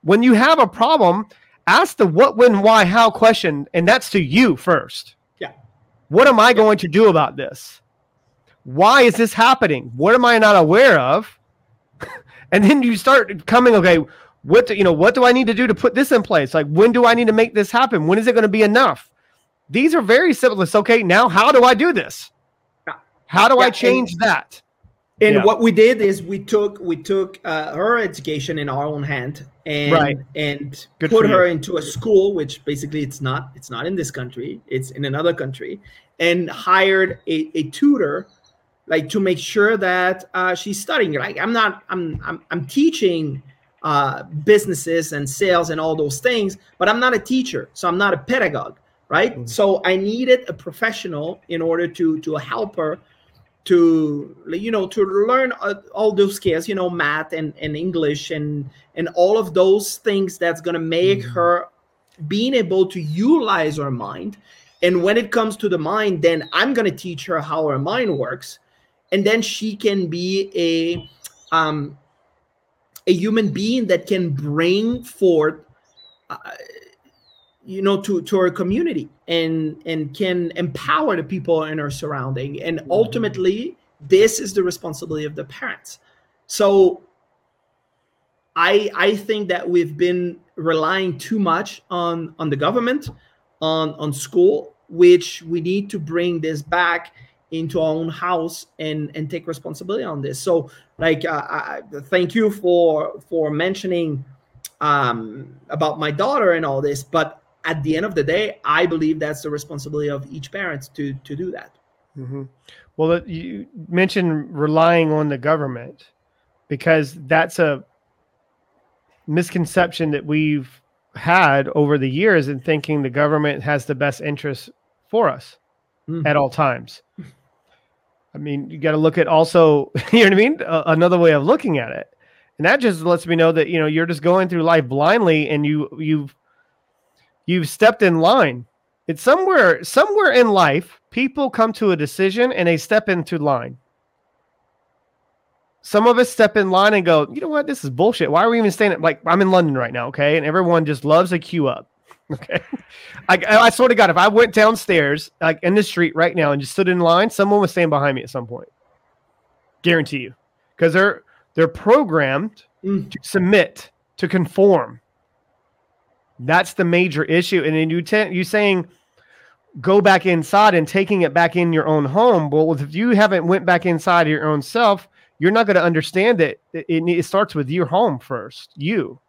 When you have a problem, ask the what, when, why, how question, and that's to you first. Yeah. What am I going to do about this? Why is this happening? What am I not aware of? And then you start coming okay what do, you know what do i need to do to put this in place? Like when do i need to make this happen? When is it going to be enough? These are very simple it's okay now how do i do this? How do yeah, i change and, that? And yeah. what we did is we took we took uh, her education in our own hand and right. and Good put her into a school which basically it's not it's not in this country it's in another country and hired a, a tutor like to make sure that uh, she's studying. Like I'm not, I'm, I'm, I'm teaching uh, businesses and sales and all those things, but I'm not a teacher, so I'm not a pedagogue, right? Mm-hmm. So I needed a professional in order to to help her to you know to learn uh, all those skills, you know, math and and English and and all of those things that's gonna make mm-hmm. her being able to utilize her mind. And when it comes to the mind, then I'm gonna teach her how her mind works, and then she can be a um, a human being that can bring forth uh, you know to to our community and and can empower the people in our surrounding and mm-hmm. ultimately this is the responsibility of the parents so i i think that we've been relying too much on on the government on on school which we need to bring this back into our own house and and take responsibility on this so like uh, I, thank you for for mentioning um about my daughter and all this but at the end of the day i believe that's the responsibility of each parent to to do that mm-hmm. well you mentioned relying on the government because that's a misconception that we've had over the years in thinking the government has the best interest for us mm-hmm. at all times I mean, you got to look at also, you know what I mean? Uh, another way of looking at it. And that just lets me know that, you know, you're just going through life blindly and you, you've, you've stepped in line. It's somewhere, somewhere in life, people come to a decision and they step into line. Some of us step in line and go, you know what? This is bullshit. Why are we even staying? Like, I'm in London right now. Okay. And everyone just loves a queue up. Okay. I, I swear to God, if I went downstairs, like in the street right now, and just stood in line, someone was standing behind me at some point. Guarantee you, because they're they're programmed mm. to submit to conform. That's the major issue. And then you te- you saying go back inside and taking it back in your own home. Well, if you haven't went back inside your own self, you're not going to understand it. It, it. it starts with your home first. You.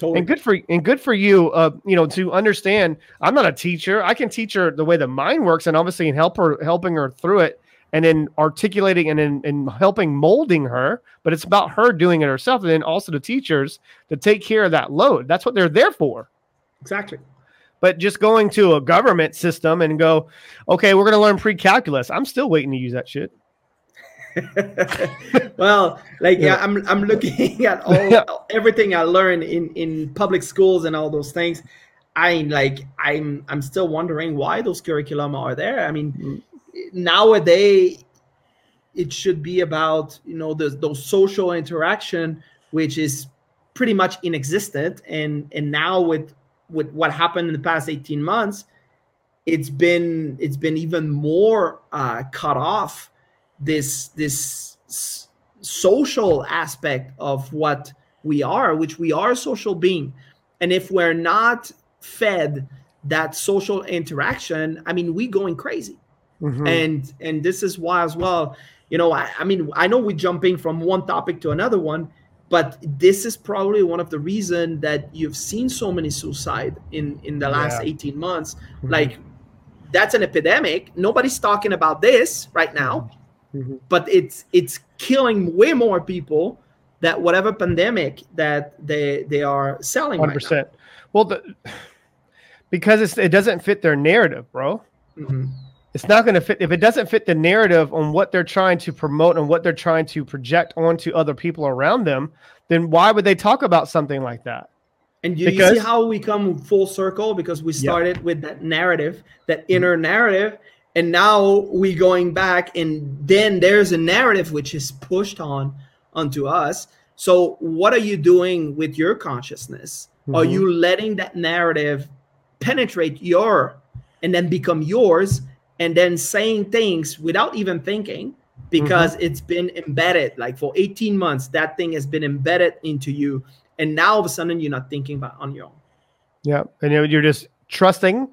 Totally. And good for and good for you, uh, you know, to understand. I'm not a teacher. I can teach her the way the mind works, and obviously, and help her, helping her through it, and then articulating and in, and helping molding her. But it's about her doing it herself, and then also the teachers to take care of that load. That's what they're there for. Exactly. But just going to a government system and go, okay, we're going to learn pre-calculus. I'm still waiting to use that shit. well, like yeah. yeah. I'm I'm looking at all everything I learned in in public schools and all those things. I like I'm I'm still wondering why those curriculum are there. I mean, mm. nowadays it should be about you know the, those social interaction, which is pretty much inexistent. And and now with with what happened in the past 18 months, it's been it's been even more uh, cut off this this social aspect of what we are which we are a social being and if we're not fed that social interaction i mean we going crazy mm-hmm. and and this is why as well you know I, I mean i know we're jumping from one topic to another one but this is probably one of the reason that you've seen so many suicide in in the last yeah. 18 months mm-hmm. like that's an epidemic nobody's talking about this right now mm-hmm. but it's it's killing way more people that whatever pandemic that they they are selling 100% right well the, because it's, it doesn't fit their narrative bro mm-hmm. it's not going to fit if it doesn't fit the narrative on what they're trying to promote and what they're trying to project onto other people around them then why would they talk about something like that and you, because, you see how we come full circle because we started yeah. with that narrative that inner mm-hmm. narrative and now we going back and then there's a narrative which is pushed on onto us so what are you doing with your consciousness mm-hmm. are you letting that narrative penetrate your and then become yours and then saying things without even thinking because mm-hmm. it's been embedded like for 18 months that thing has been embedded into you and now all of a sudden you're not thinking about on your own yeah and you're just trusting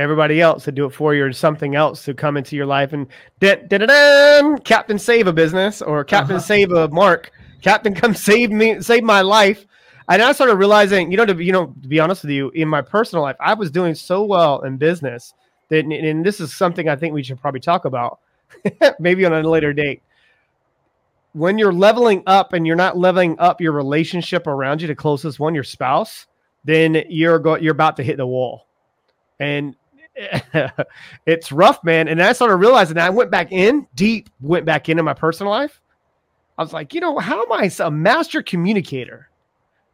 everybody else to do it for you or something else to come into your life and da, da, da, da, captain save a business or captain uh-huh. save a mark captain come save me save my life and i started realizing you know to you know to be honest with you in my personal life i was doing so well in business that and this is something i think we should probably talk about maybe on a later date when you're leveling up and you're not leveling up your relationship around you, the closest one, your spouse, then you're go you're about to hit the wall. And it's rough, man. And I started realizing that I went back in deep, went back into my personal life. I was like, you know, how am I a master communicator?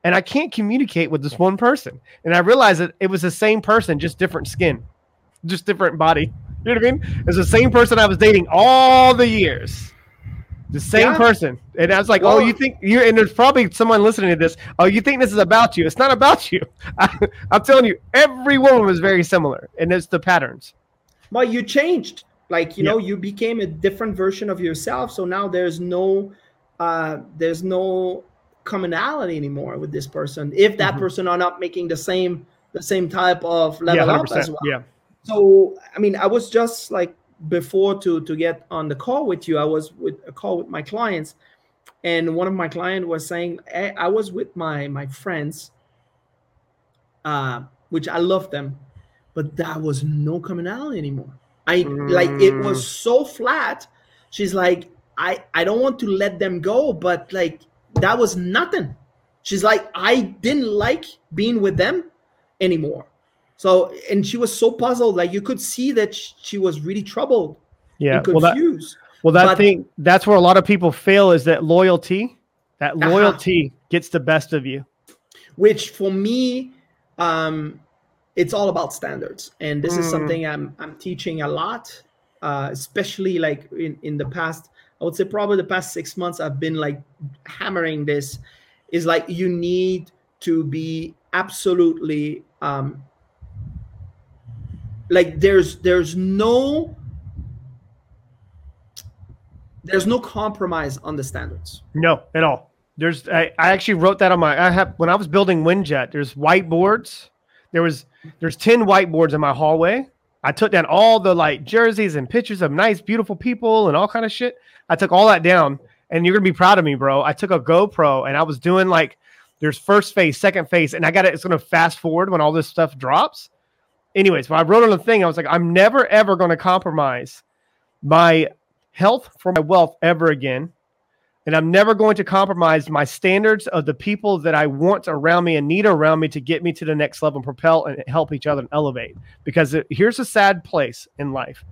And I can't communicate with this one person. And I realized that it was the same person, just different skin, just different body. You know what I mean? It's the same person I was dating all the years. The same yeah. person. And I was like, oh, you think you and there's probably someone listening to this. Oh, you think this is about you. It's not about you. I, am telling you, every woman was very similar. And it's the patterns. Well, you changed. Like, you know, you became a different version of yourself. So now there's no uh there's no commonality anymore with this person if that mm-hmm. person are not making the same the same type of level yeah, up as well. Yeah. So I mean, I was just like before to to get on the call with you, I was with a call with my clients, and one of my client was saying hey, I was with my my friends, uh, which I love them, but that was no commonality anymore. I mm. like it was mm. so flat. She's like, I I don't want to let them go, but like that was nothing. She's like, I didn't like being with them anymore. So, and she was so puzzled, like you could see that she was really troubled. Yeah, confused. Well, that, well, that but, thing that's where a lot of people fail is that loyalty. That uh-huh. loyalty uh-huh. gets the best of you. Which for me, um, it's all about standards, and this mm. is something I'm I'm teaching a lot, uh, especially like in in the past. I would say probably the past six months, I've been like hammering this. Is like you need to be absolutely um, like there's there's no there's no compromise on the standards. No at all. There's I, I actually wrote that on my i have when i was building Winject there's whiteboards. There was there's 10 whiteboards in my hallway. I took down all the like jerseys and pictures of nice beautiful people and all kind of shit. I took all that down and you're gonna be proud of me bro. I took a gopro and i was doing like there's first phase second phase and i got it it's gonna fast forward when all this stuff drops anyways, I wrote on the thing, I was like, I'm never ever going to compromise my health for my wealth ever again. And I'm never going to compromise my standards of the people that I want around me and need around me to get me to the next level and propel and help each other and elevate. Because it, here's a sad place in life.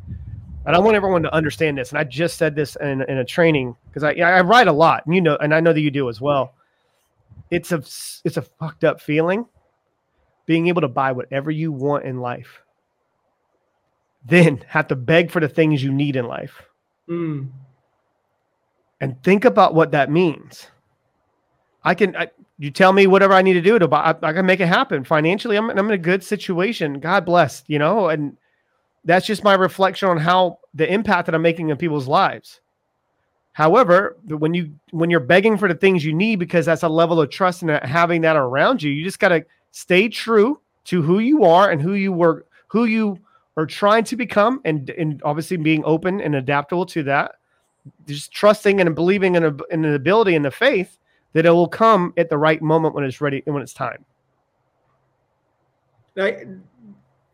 And I want everyone to understand this. And I just said this in, in a training because I, I write a lot, and you know, and I know that you do as well. It's a it's a fucked up feeling being able to buy whatever you want in life, then have to beg for the things you need in life. Mm. And think about what that means. I can, I, you tell me whatever I need to do to buy, I, I can make it happen financially. I'm, I'm in a good situation. God bless, you know, and that's just my reflection on how the impact that I'm making in people's lives. However, when you when you're begging for the things you need because that's a level of trust and having that around you, you just got to stay true to who you are and who you were, who you are trying to become, and and obviously being open and adaptable to that. Just trusting and believing in, a, in an ability and the faith that it will come at the right moment when it's ready and when it's time. I,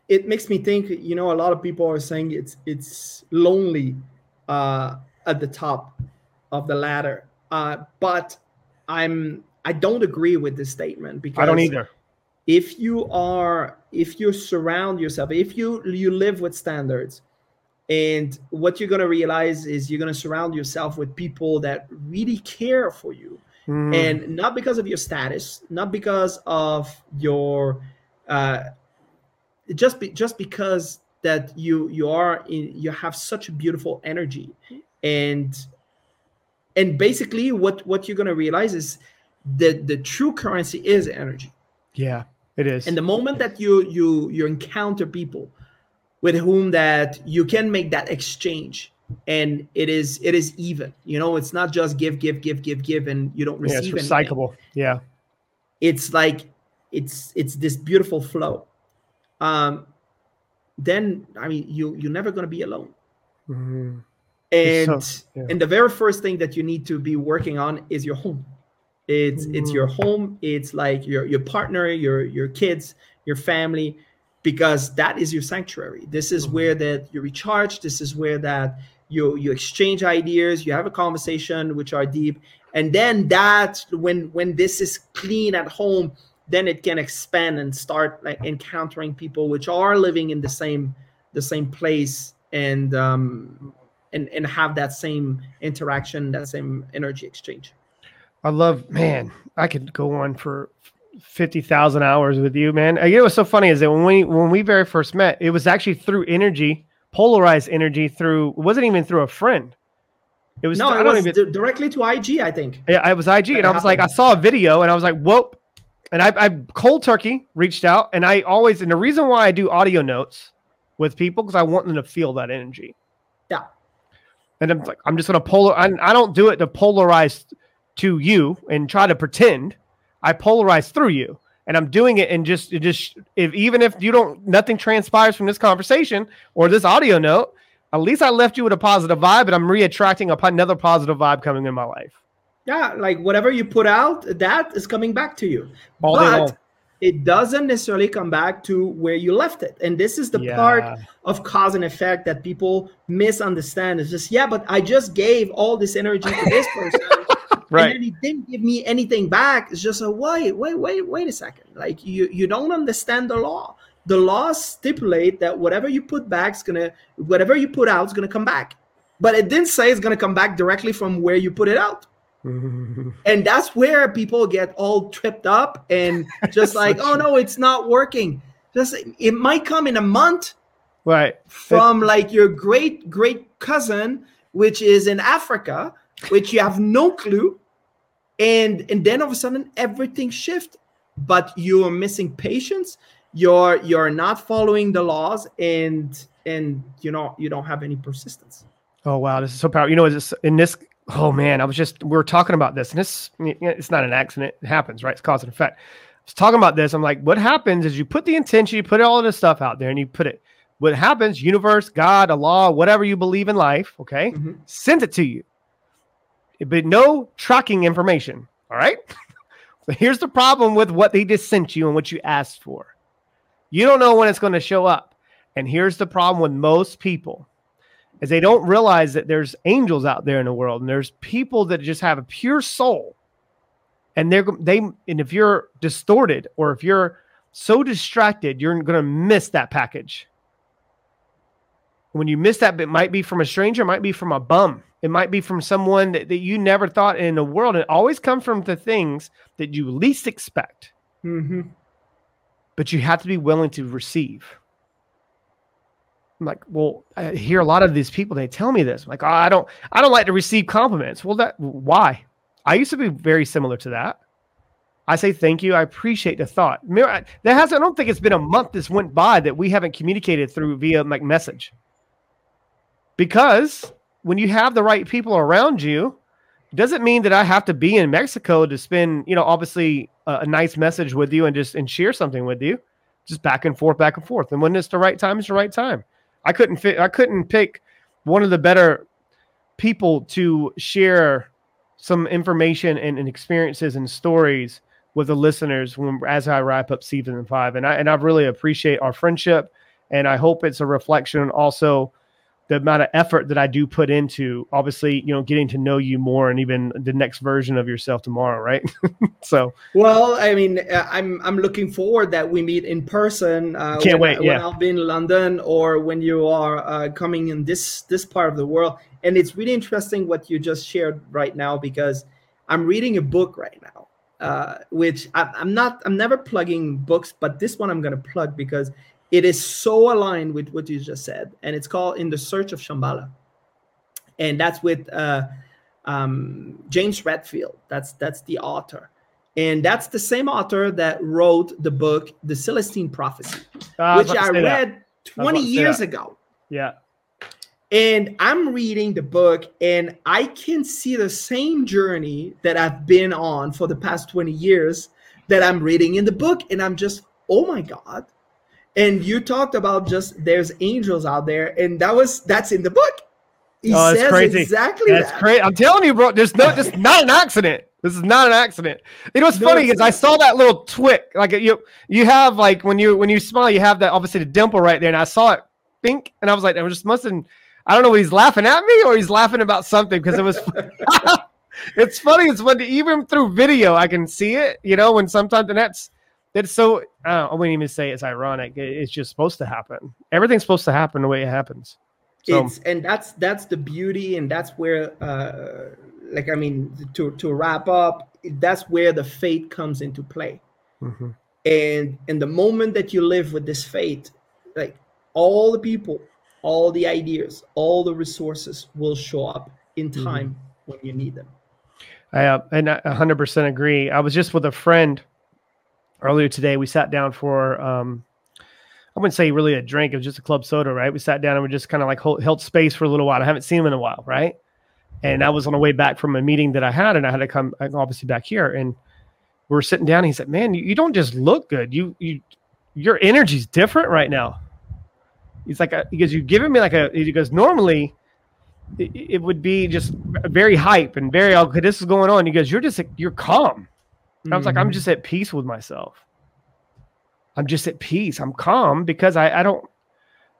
it makes me think. You know, a lot of people are saying it's it's lonely uh, at the top of the ladder, uh, but I'm I don't agree with this statement because I don't either if you are if you surround yourself if you you live with standards and what you're going to realize is you're going to surround yourself with people that really care for you. Mm. and not because of your status not because of your uh just be, just because that you you are in you have such a beautiful energy. And and basically what what you're going to realize is that the true currency is energy. Yeah, it is. And the moment that you you you encounter people with whom that you can make that exchange and it is it is even you know it's not just give give give give give and you don't receive yeah, it's recyclable anything. yeah it's like it's it's this beautiful flow um then i mean you you're never going to be alone mm-hmm. and so, yeah. and the very first thing that you need to be working on is your home it's mm. it's your mm. home. It's like your your partner, your your kids, your family, because that is your sanctuary. This is mm. where that you recharge. This is where that you you exchange ideas you have a conversation which are deep and then that when when this is clean at home then it can expand and start like encountering people which are living in the same the same place and um and and have that same interaction that same energy exchange i love man i could go on for 50,000 hours with you man I, it was so funny is that when we when we very first met it was actually through energy polarized energy through it wasn't even through a friend it was no, it was even, directly to IG, I think. Yeah, I was IG, and I was like, I saw a video, and I was like, whoop. And I, I cold turkey reached out, and I always, and the reason why I do audio notes with people because I want them to feel that energy. Yeah. And I'm like, I'm just gonna polar. I, I don't do it to polarize to you and try to pretend. I polarize through you, and I'm doing it and just, it just, if even if you don't, nothing transpires from this conversation or this audio note, at least I left you with a positive vibe, and I'm re-attracting another positive vibe coming in my life. Yeah, like whatever you put out, that is coming back to you. All but it doesn't necessarily come back to where you left it. And this is the yeah. part of cause and effect that people misunderstand. It's just, yeah, but I just gave all this energy to this person. right. And then he didn't give me anything back. It's just a wait, wait, wait, wait a second. Like you you don't understand the law the laws stipulate that whatever you put back is gonna whatever you put out is gonna come back but it didn't say it's gonna come back directly from where you put it out and that's where people get all tripped up and just like oh no it's not working just it might come in a month right from like your great great cousin which is in africa which you have no clue. And and then all of a sudden everything shifts. But you are missing patience. You're you're not following the laws and and you know you don't have any persistence. Oh wow. This is so powerful you know it's in this oh man i was just we are talking about this. And this it's not an accident. It happens right? It's cause and effect. I was talking about this. I'm like what happens is you put the intention you put all of this stuff out there and you put it. What happens universe god allah whatever you believe in life okay mm-hmm. sends it to you but no tracking information all right so here's the problem with what they just sent you and what you asked for you don't know when it's going to show up. And here's the problem with most people is they don't realize that there's angels out there in the world and there's people that just have a pure soul. And they're they and if you're distorted or if you're so distracted, you're going to miss that package. When you miss that, it might be from a stranger, it might be from a bum. It might be from someone that, that you never thought in the world. It always comes from the things that you least expect. Mm-hmm but you have to be willing to receive. I'm like, well, I hear a lot of these people. They tell me this. I'm like, oh, I don't, I don't like to receive compliments. Well, that why? I used to be very similar to that. I say thank you. I appreciate the thought. There has. I don't think it's been a month this went by that we haven't communicated through via like message. Because when you have the right people around you, doesn't mean that I have to be in Mexico to spend, you know, obviously a, a, nice message with you and just and share something with you, just back and forth, back and forth. And when it's the right time, it's the right time. I couldn't fit. I couldn't pick one of the better people to share some information and, and experiences and stories with the listeners when as I wrap up season five. And I and I really appreciate our friendship, and I hope it's a reflection also the amount of effort that I do put into obviously, you know, getting to know you more and even the next version of yourself tomorrow, right? so, well, I mean, uh, I'm I'm looking forward that we meet in person. Uh, Can't when, wait. Yeah. When I'll be in London or when you are uh, coming in this this part of the world, and it's really interesting what you just shared right now because I'm reading a book right now, uh, which I, I'm not. I'm never plugging books, but this one I'm going to plug because it is so aligned with what you just said, and it's called In the Search of Shambhala, and that's with uh, um, James Redfield. That's that's the author, and that's the same author that wrote the book The Celestine Prophecy, uh, which I, I read that. 20 years ago. Yeah. And I'm reading the book, and I can see the same journey that I've been on for the past 20 years that I'm reading in the book. And I'm just, oh my God, and you talked about just there's angels out there, and that was that's in the book. He oh, says crazy. exactly that's that. great. I'm telling you, bro. There's no, this not an accident. This is not an accident. You know what's no, funny is I saw that little twit. Like you, you have like when you when you smile, you have that obviously the dimple right there, and I saw it pink, and I was like, I was just must have. I don't know he's laughing at me or he's laughing about something because it was. it's funny. It's when even through video I can see it. You know, when sometimes and that's that's so. I, I wouldn't even say it's ironic. It's just supposed to happen. Everything's supposed to happen the way it happens. So. It's and that's that's the beauty, and that's where, uh, like I mean, to to wrap up, that's where the fate comes into play. Mm-hmm. And in the moment that you live with this fate, like all the people, all the ideas, all the resources will show up in mm-hmm. time mm-hmm. when you need them. I uh, and I 100% agree. I was just with a friend earlier today. We sat down for um, I wouldn't say really a drink. It was just a club soda, right? We sat down and we just kind of like hold, held space for a little while. I haven't seen him in a while, right? And I was on the way back from a meeting that I had, and I had to come obviously back here. And we are sitting down. He said, "Man, you, you don't just look good. You you your energy's different right now." He's like, uh, because you've given me like a. He goes, normally it, it would be just very hype and very okay. This is going on. He goes, you're just you're calm. Mm-hmm. I was like, I'm just at peace with myself. I'm just at peace. I'm calm because I, I don't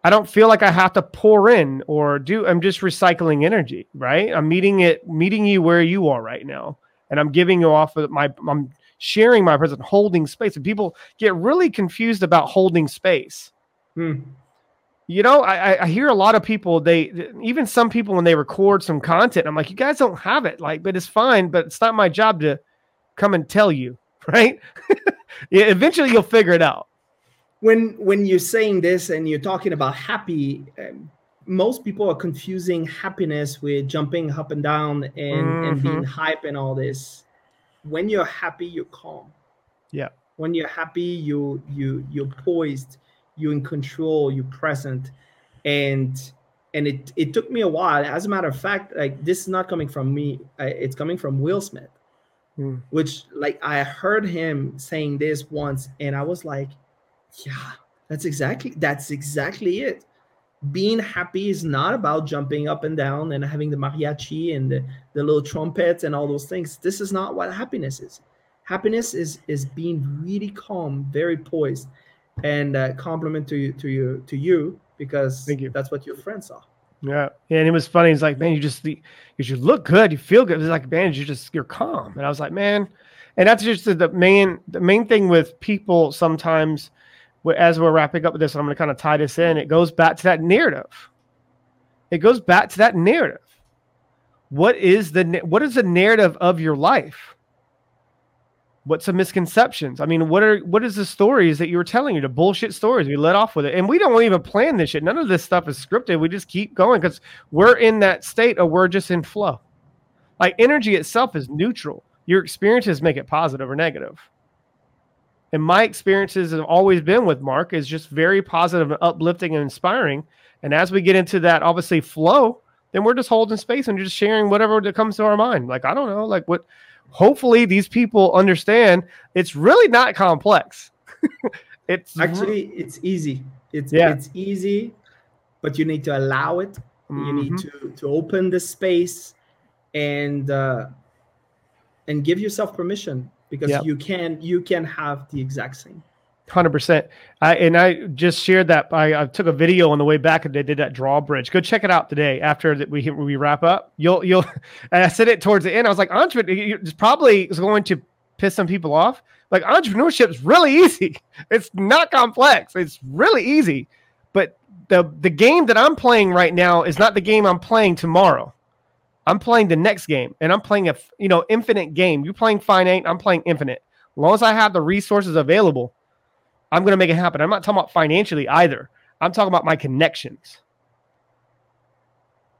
I don't feel like I have to pour in or do I'm just recycling energy, right? I'm meeting it meeting you where you are right now. And I'm giving you off of my I'm sharing my presence, holding space. And people get really confused about holding space. Hmm. You know, I, I hear a lot of people, they even some people when they record some content, I'm like, you guys don't have it. Like, but it's fine, but it's not my job to come and tell you, right? yeah, eventually you'll figure it out. When when you're saying this and you're talking about happy, um, most people are confusing happiness with jumping up and down and, mm-hmm. and being hype and all this. When you're happy, you're calm. Yeah. When you're happy, you you you're poised, you're in control, you're present, and and it it took me a while. As a matter of fact, like this is not coming from me; it's coming from Will Smith mm. which like I heard him saying this once, and I was like, yeah, that's exactly that's exactly it. Being happy is not about jumping up and down and having the mariachi and the, the little trumpets and all those things. This is not what happiness is. Happiness is is being really calm, very poised, and uh, compliment to you to you to you because Thank you. that's what your friends are. Yeah, and it was funny. He's like, man, you just you look good, you feel good. It's like, man, you just you're calm. And I was like, man, and that's just the main the main thing with people sometimes. As we're wrapping up with this, I'm going to kind of tie this in. It goes back to that narrative. It goes back to that narrative. What is the what is the narrative of your life? What's the misconceptions? I mean, what are what is the stories that you were telling you? The bullshit stories. We let off with it, and we don't even plan this shit. None of this stuff is scripted. We just keep going because we're in that state of we're just in flow. Like energy itself is neutral. Your experiences make it positive or negative. And my experiences have always been with Marc is just very positive and uplifting and inspiring. And as we get into that, obviously flow, then we're just holding space and just sharing whatever that comes to our mind. Like I don't know, like what hopefully these people understand it's really not complex. it's actually it's easy. It's yeah. it's easy, but you need to allow it. Mm-hmm. You need mm-hmm. to to open the space and uh, and give yourself permission because yep. you can you can have the exact same. Hundred percent. I and I just shared that. I, I, took a video on the way back and they did that drawbridge. Go check it out today after that we we wrap up. You'll you'll. And I said it towards the end. I was like, entrepreneur it's probably is going to piss some people off. Like entrepreneurship is really easy. It's not complex. It's really easy. But the the game that I'm playing right now is not the game I'm playing tomorrow. I'm playing the next game, and I'm playing a you know infinite game. You're playing finite. I'm playing infinite. As long as I have the resources available I'm going to make it happen. I'm not talking about financially either. I'm talking about my connections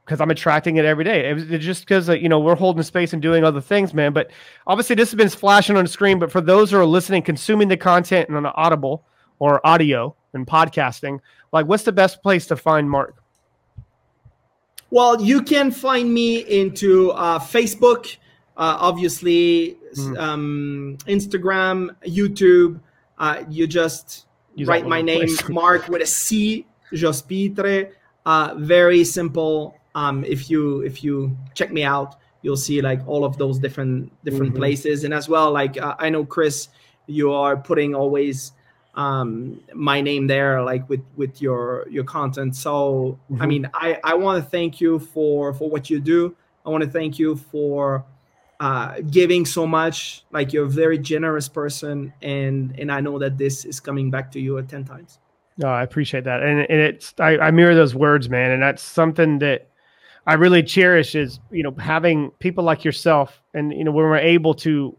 because I'm attracting it every day. It was, it's just because uh, you know we're holding space and doing other things, man. But obviously, this has been flashing on the screen. But for those who are listening, consuming the content and on Audible or audio and podcasting, like what's the best place to find Marc? Well, you can find me into uh, Facebook, uh, obviously, mm. um, Instagram, YouTube. Uh, you just Use write my name, Marc, with a C, Jospitre. Uh, very simple. Um, if you if you check me out, you'll see like all of those different different mm-hmm. places, and as well, like uh, I know Chris, you are putting always um, my name there, like with with your your content. So mm-hmm. I mean, I I want to thank you for for what you do. I want to thank you for uh, giving so much. Like you're a very generous person, and and I know that this is coming back to you at ten times. No, I appreciate that, and, and it's I, I mirror those words, man, and that's something that I really cherish is you know having people like yourself, and you know when we're able to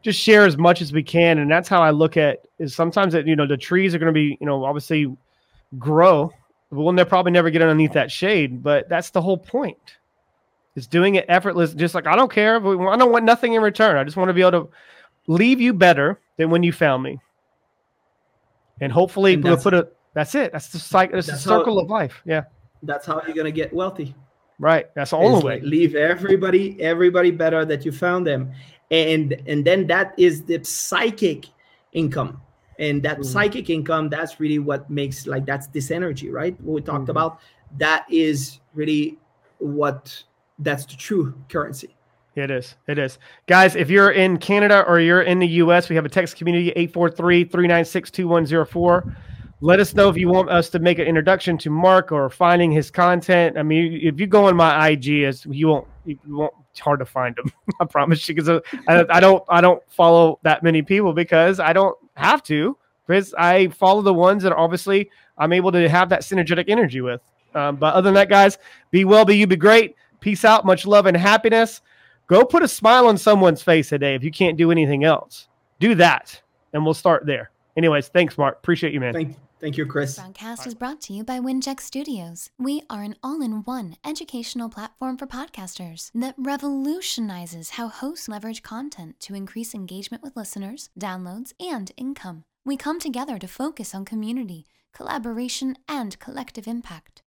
just share as much as we can, and that's how I look at is sometimes that you know the trees are going to be you know obviously grow, but we'll probably never get underneath that shade, but that's the whole point. Is doing it effortless, just like I don't care. I don't want nothing in return. I just want to be able to leave you better than when you found me and hopefully and we'll put a. That's it. That's the cycle. It's the circle how, of life. Yeah. That's how you're gonna get wealthy. Right. That's the only way. Like leave everybody, everybody better that you found them, and and then that is the psychic income, and that mm. psychic income. That's really what makes like that's this energy, right? What we talked mm-hmm. about. That is really what that's the true currency. It is. It is. Guys, if you're in Canada or you're in the US, we have a text community 843-396-2104. Let us know if you want us to make an introduction to Marc or finding his content. I mean, if you go on my IG, you won't, you won't. It's hard to find him. I promise you, because I, I don't, I don't follow that many people because I don't have to. Because I follow the ones that obviously I'm able to have that synergetic energy with. Um, but other than that, guys, be well, be you, be great. Peace out. Much love and happiness. Go put a smile on someone's face today if you can't do anything else. Do that, and we'll start there. Anyways, thanks, Marc. Appreciate you, man. Thank, thank you, Chris. This Broadcast is brought to you by Winject Studios. We are an all-in-one educational platform for podcasters that revolutionizes how hosts leverage content to increase engagement with listeners, downloads, and income. We come together to focus on community, collaboration, and collective impact.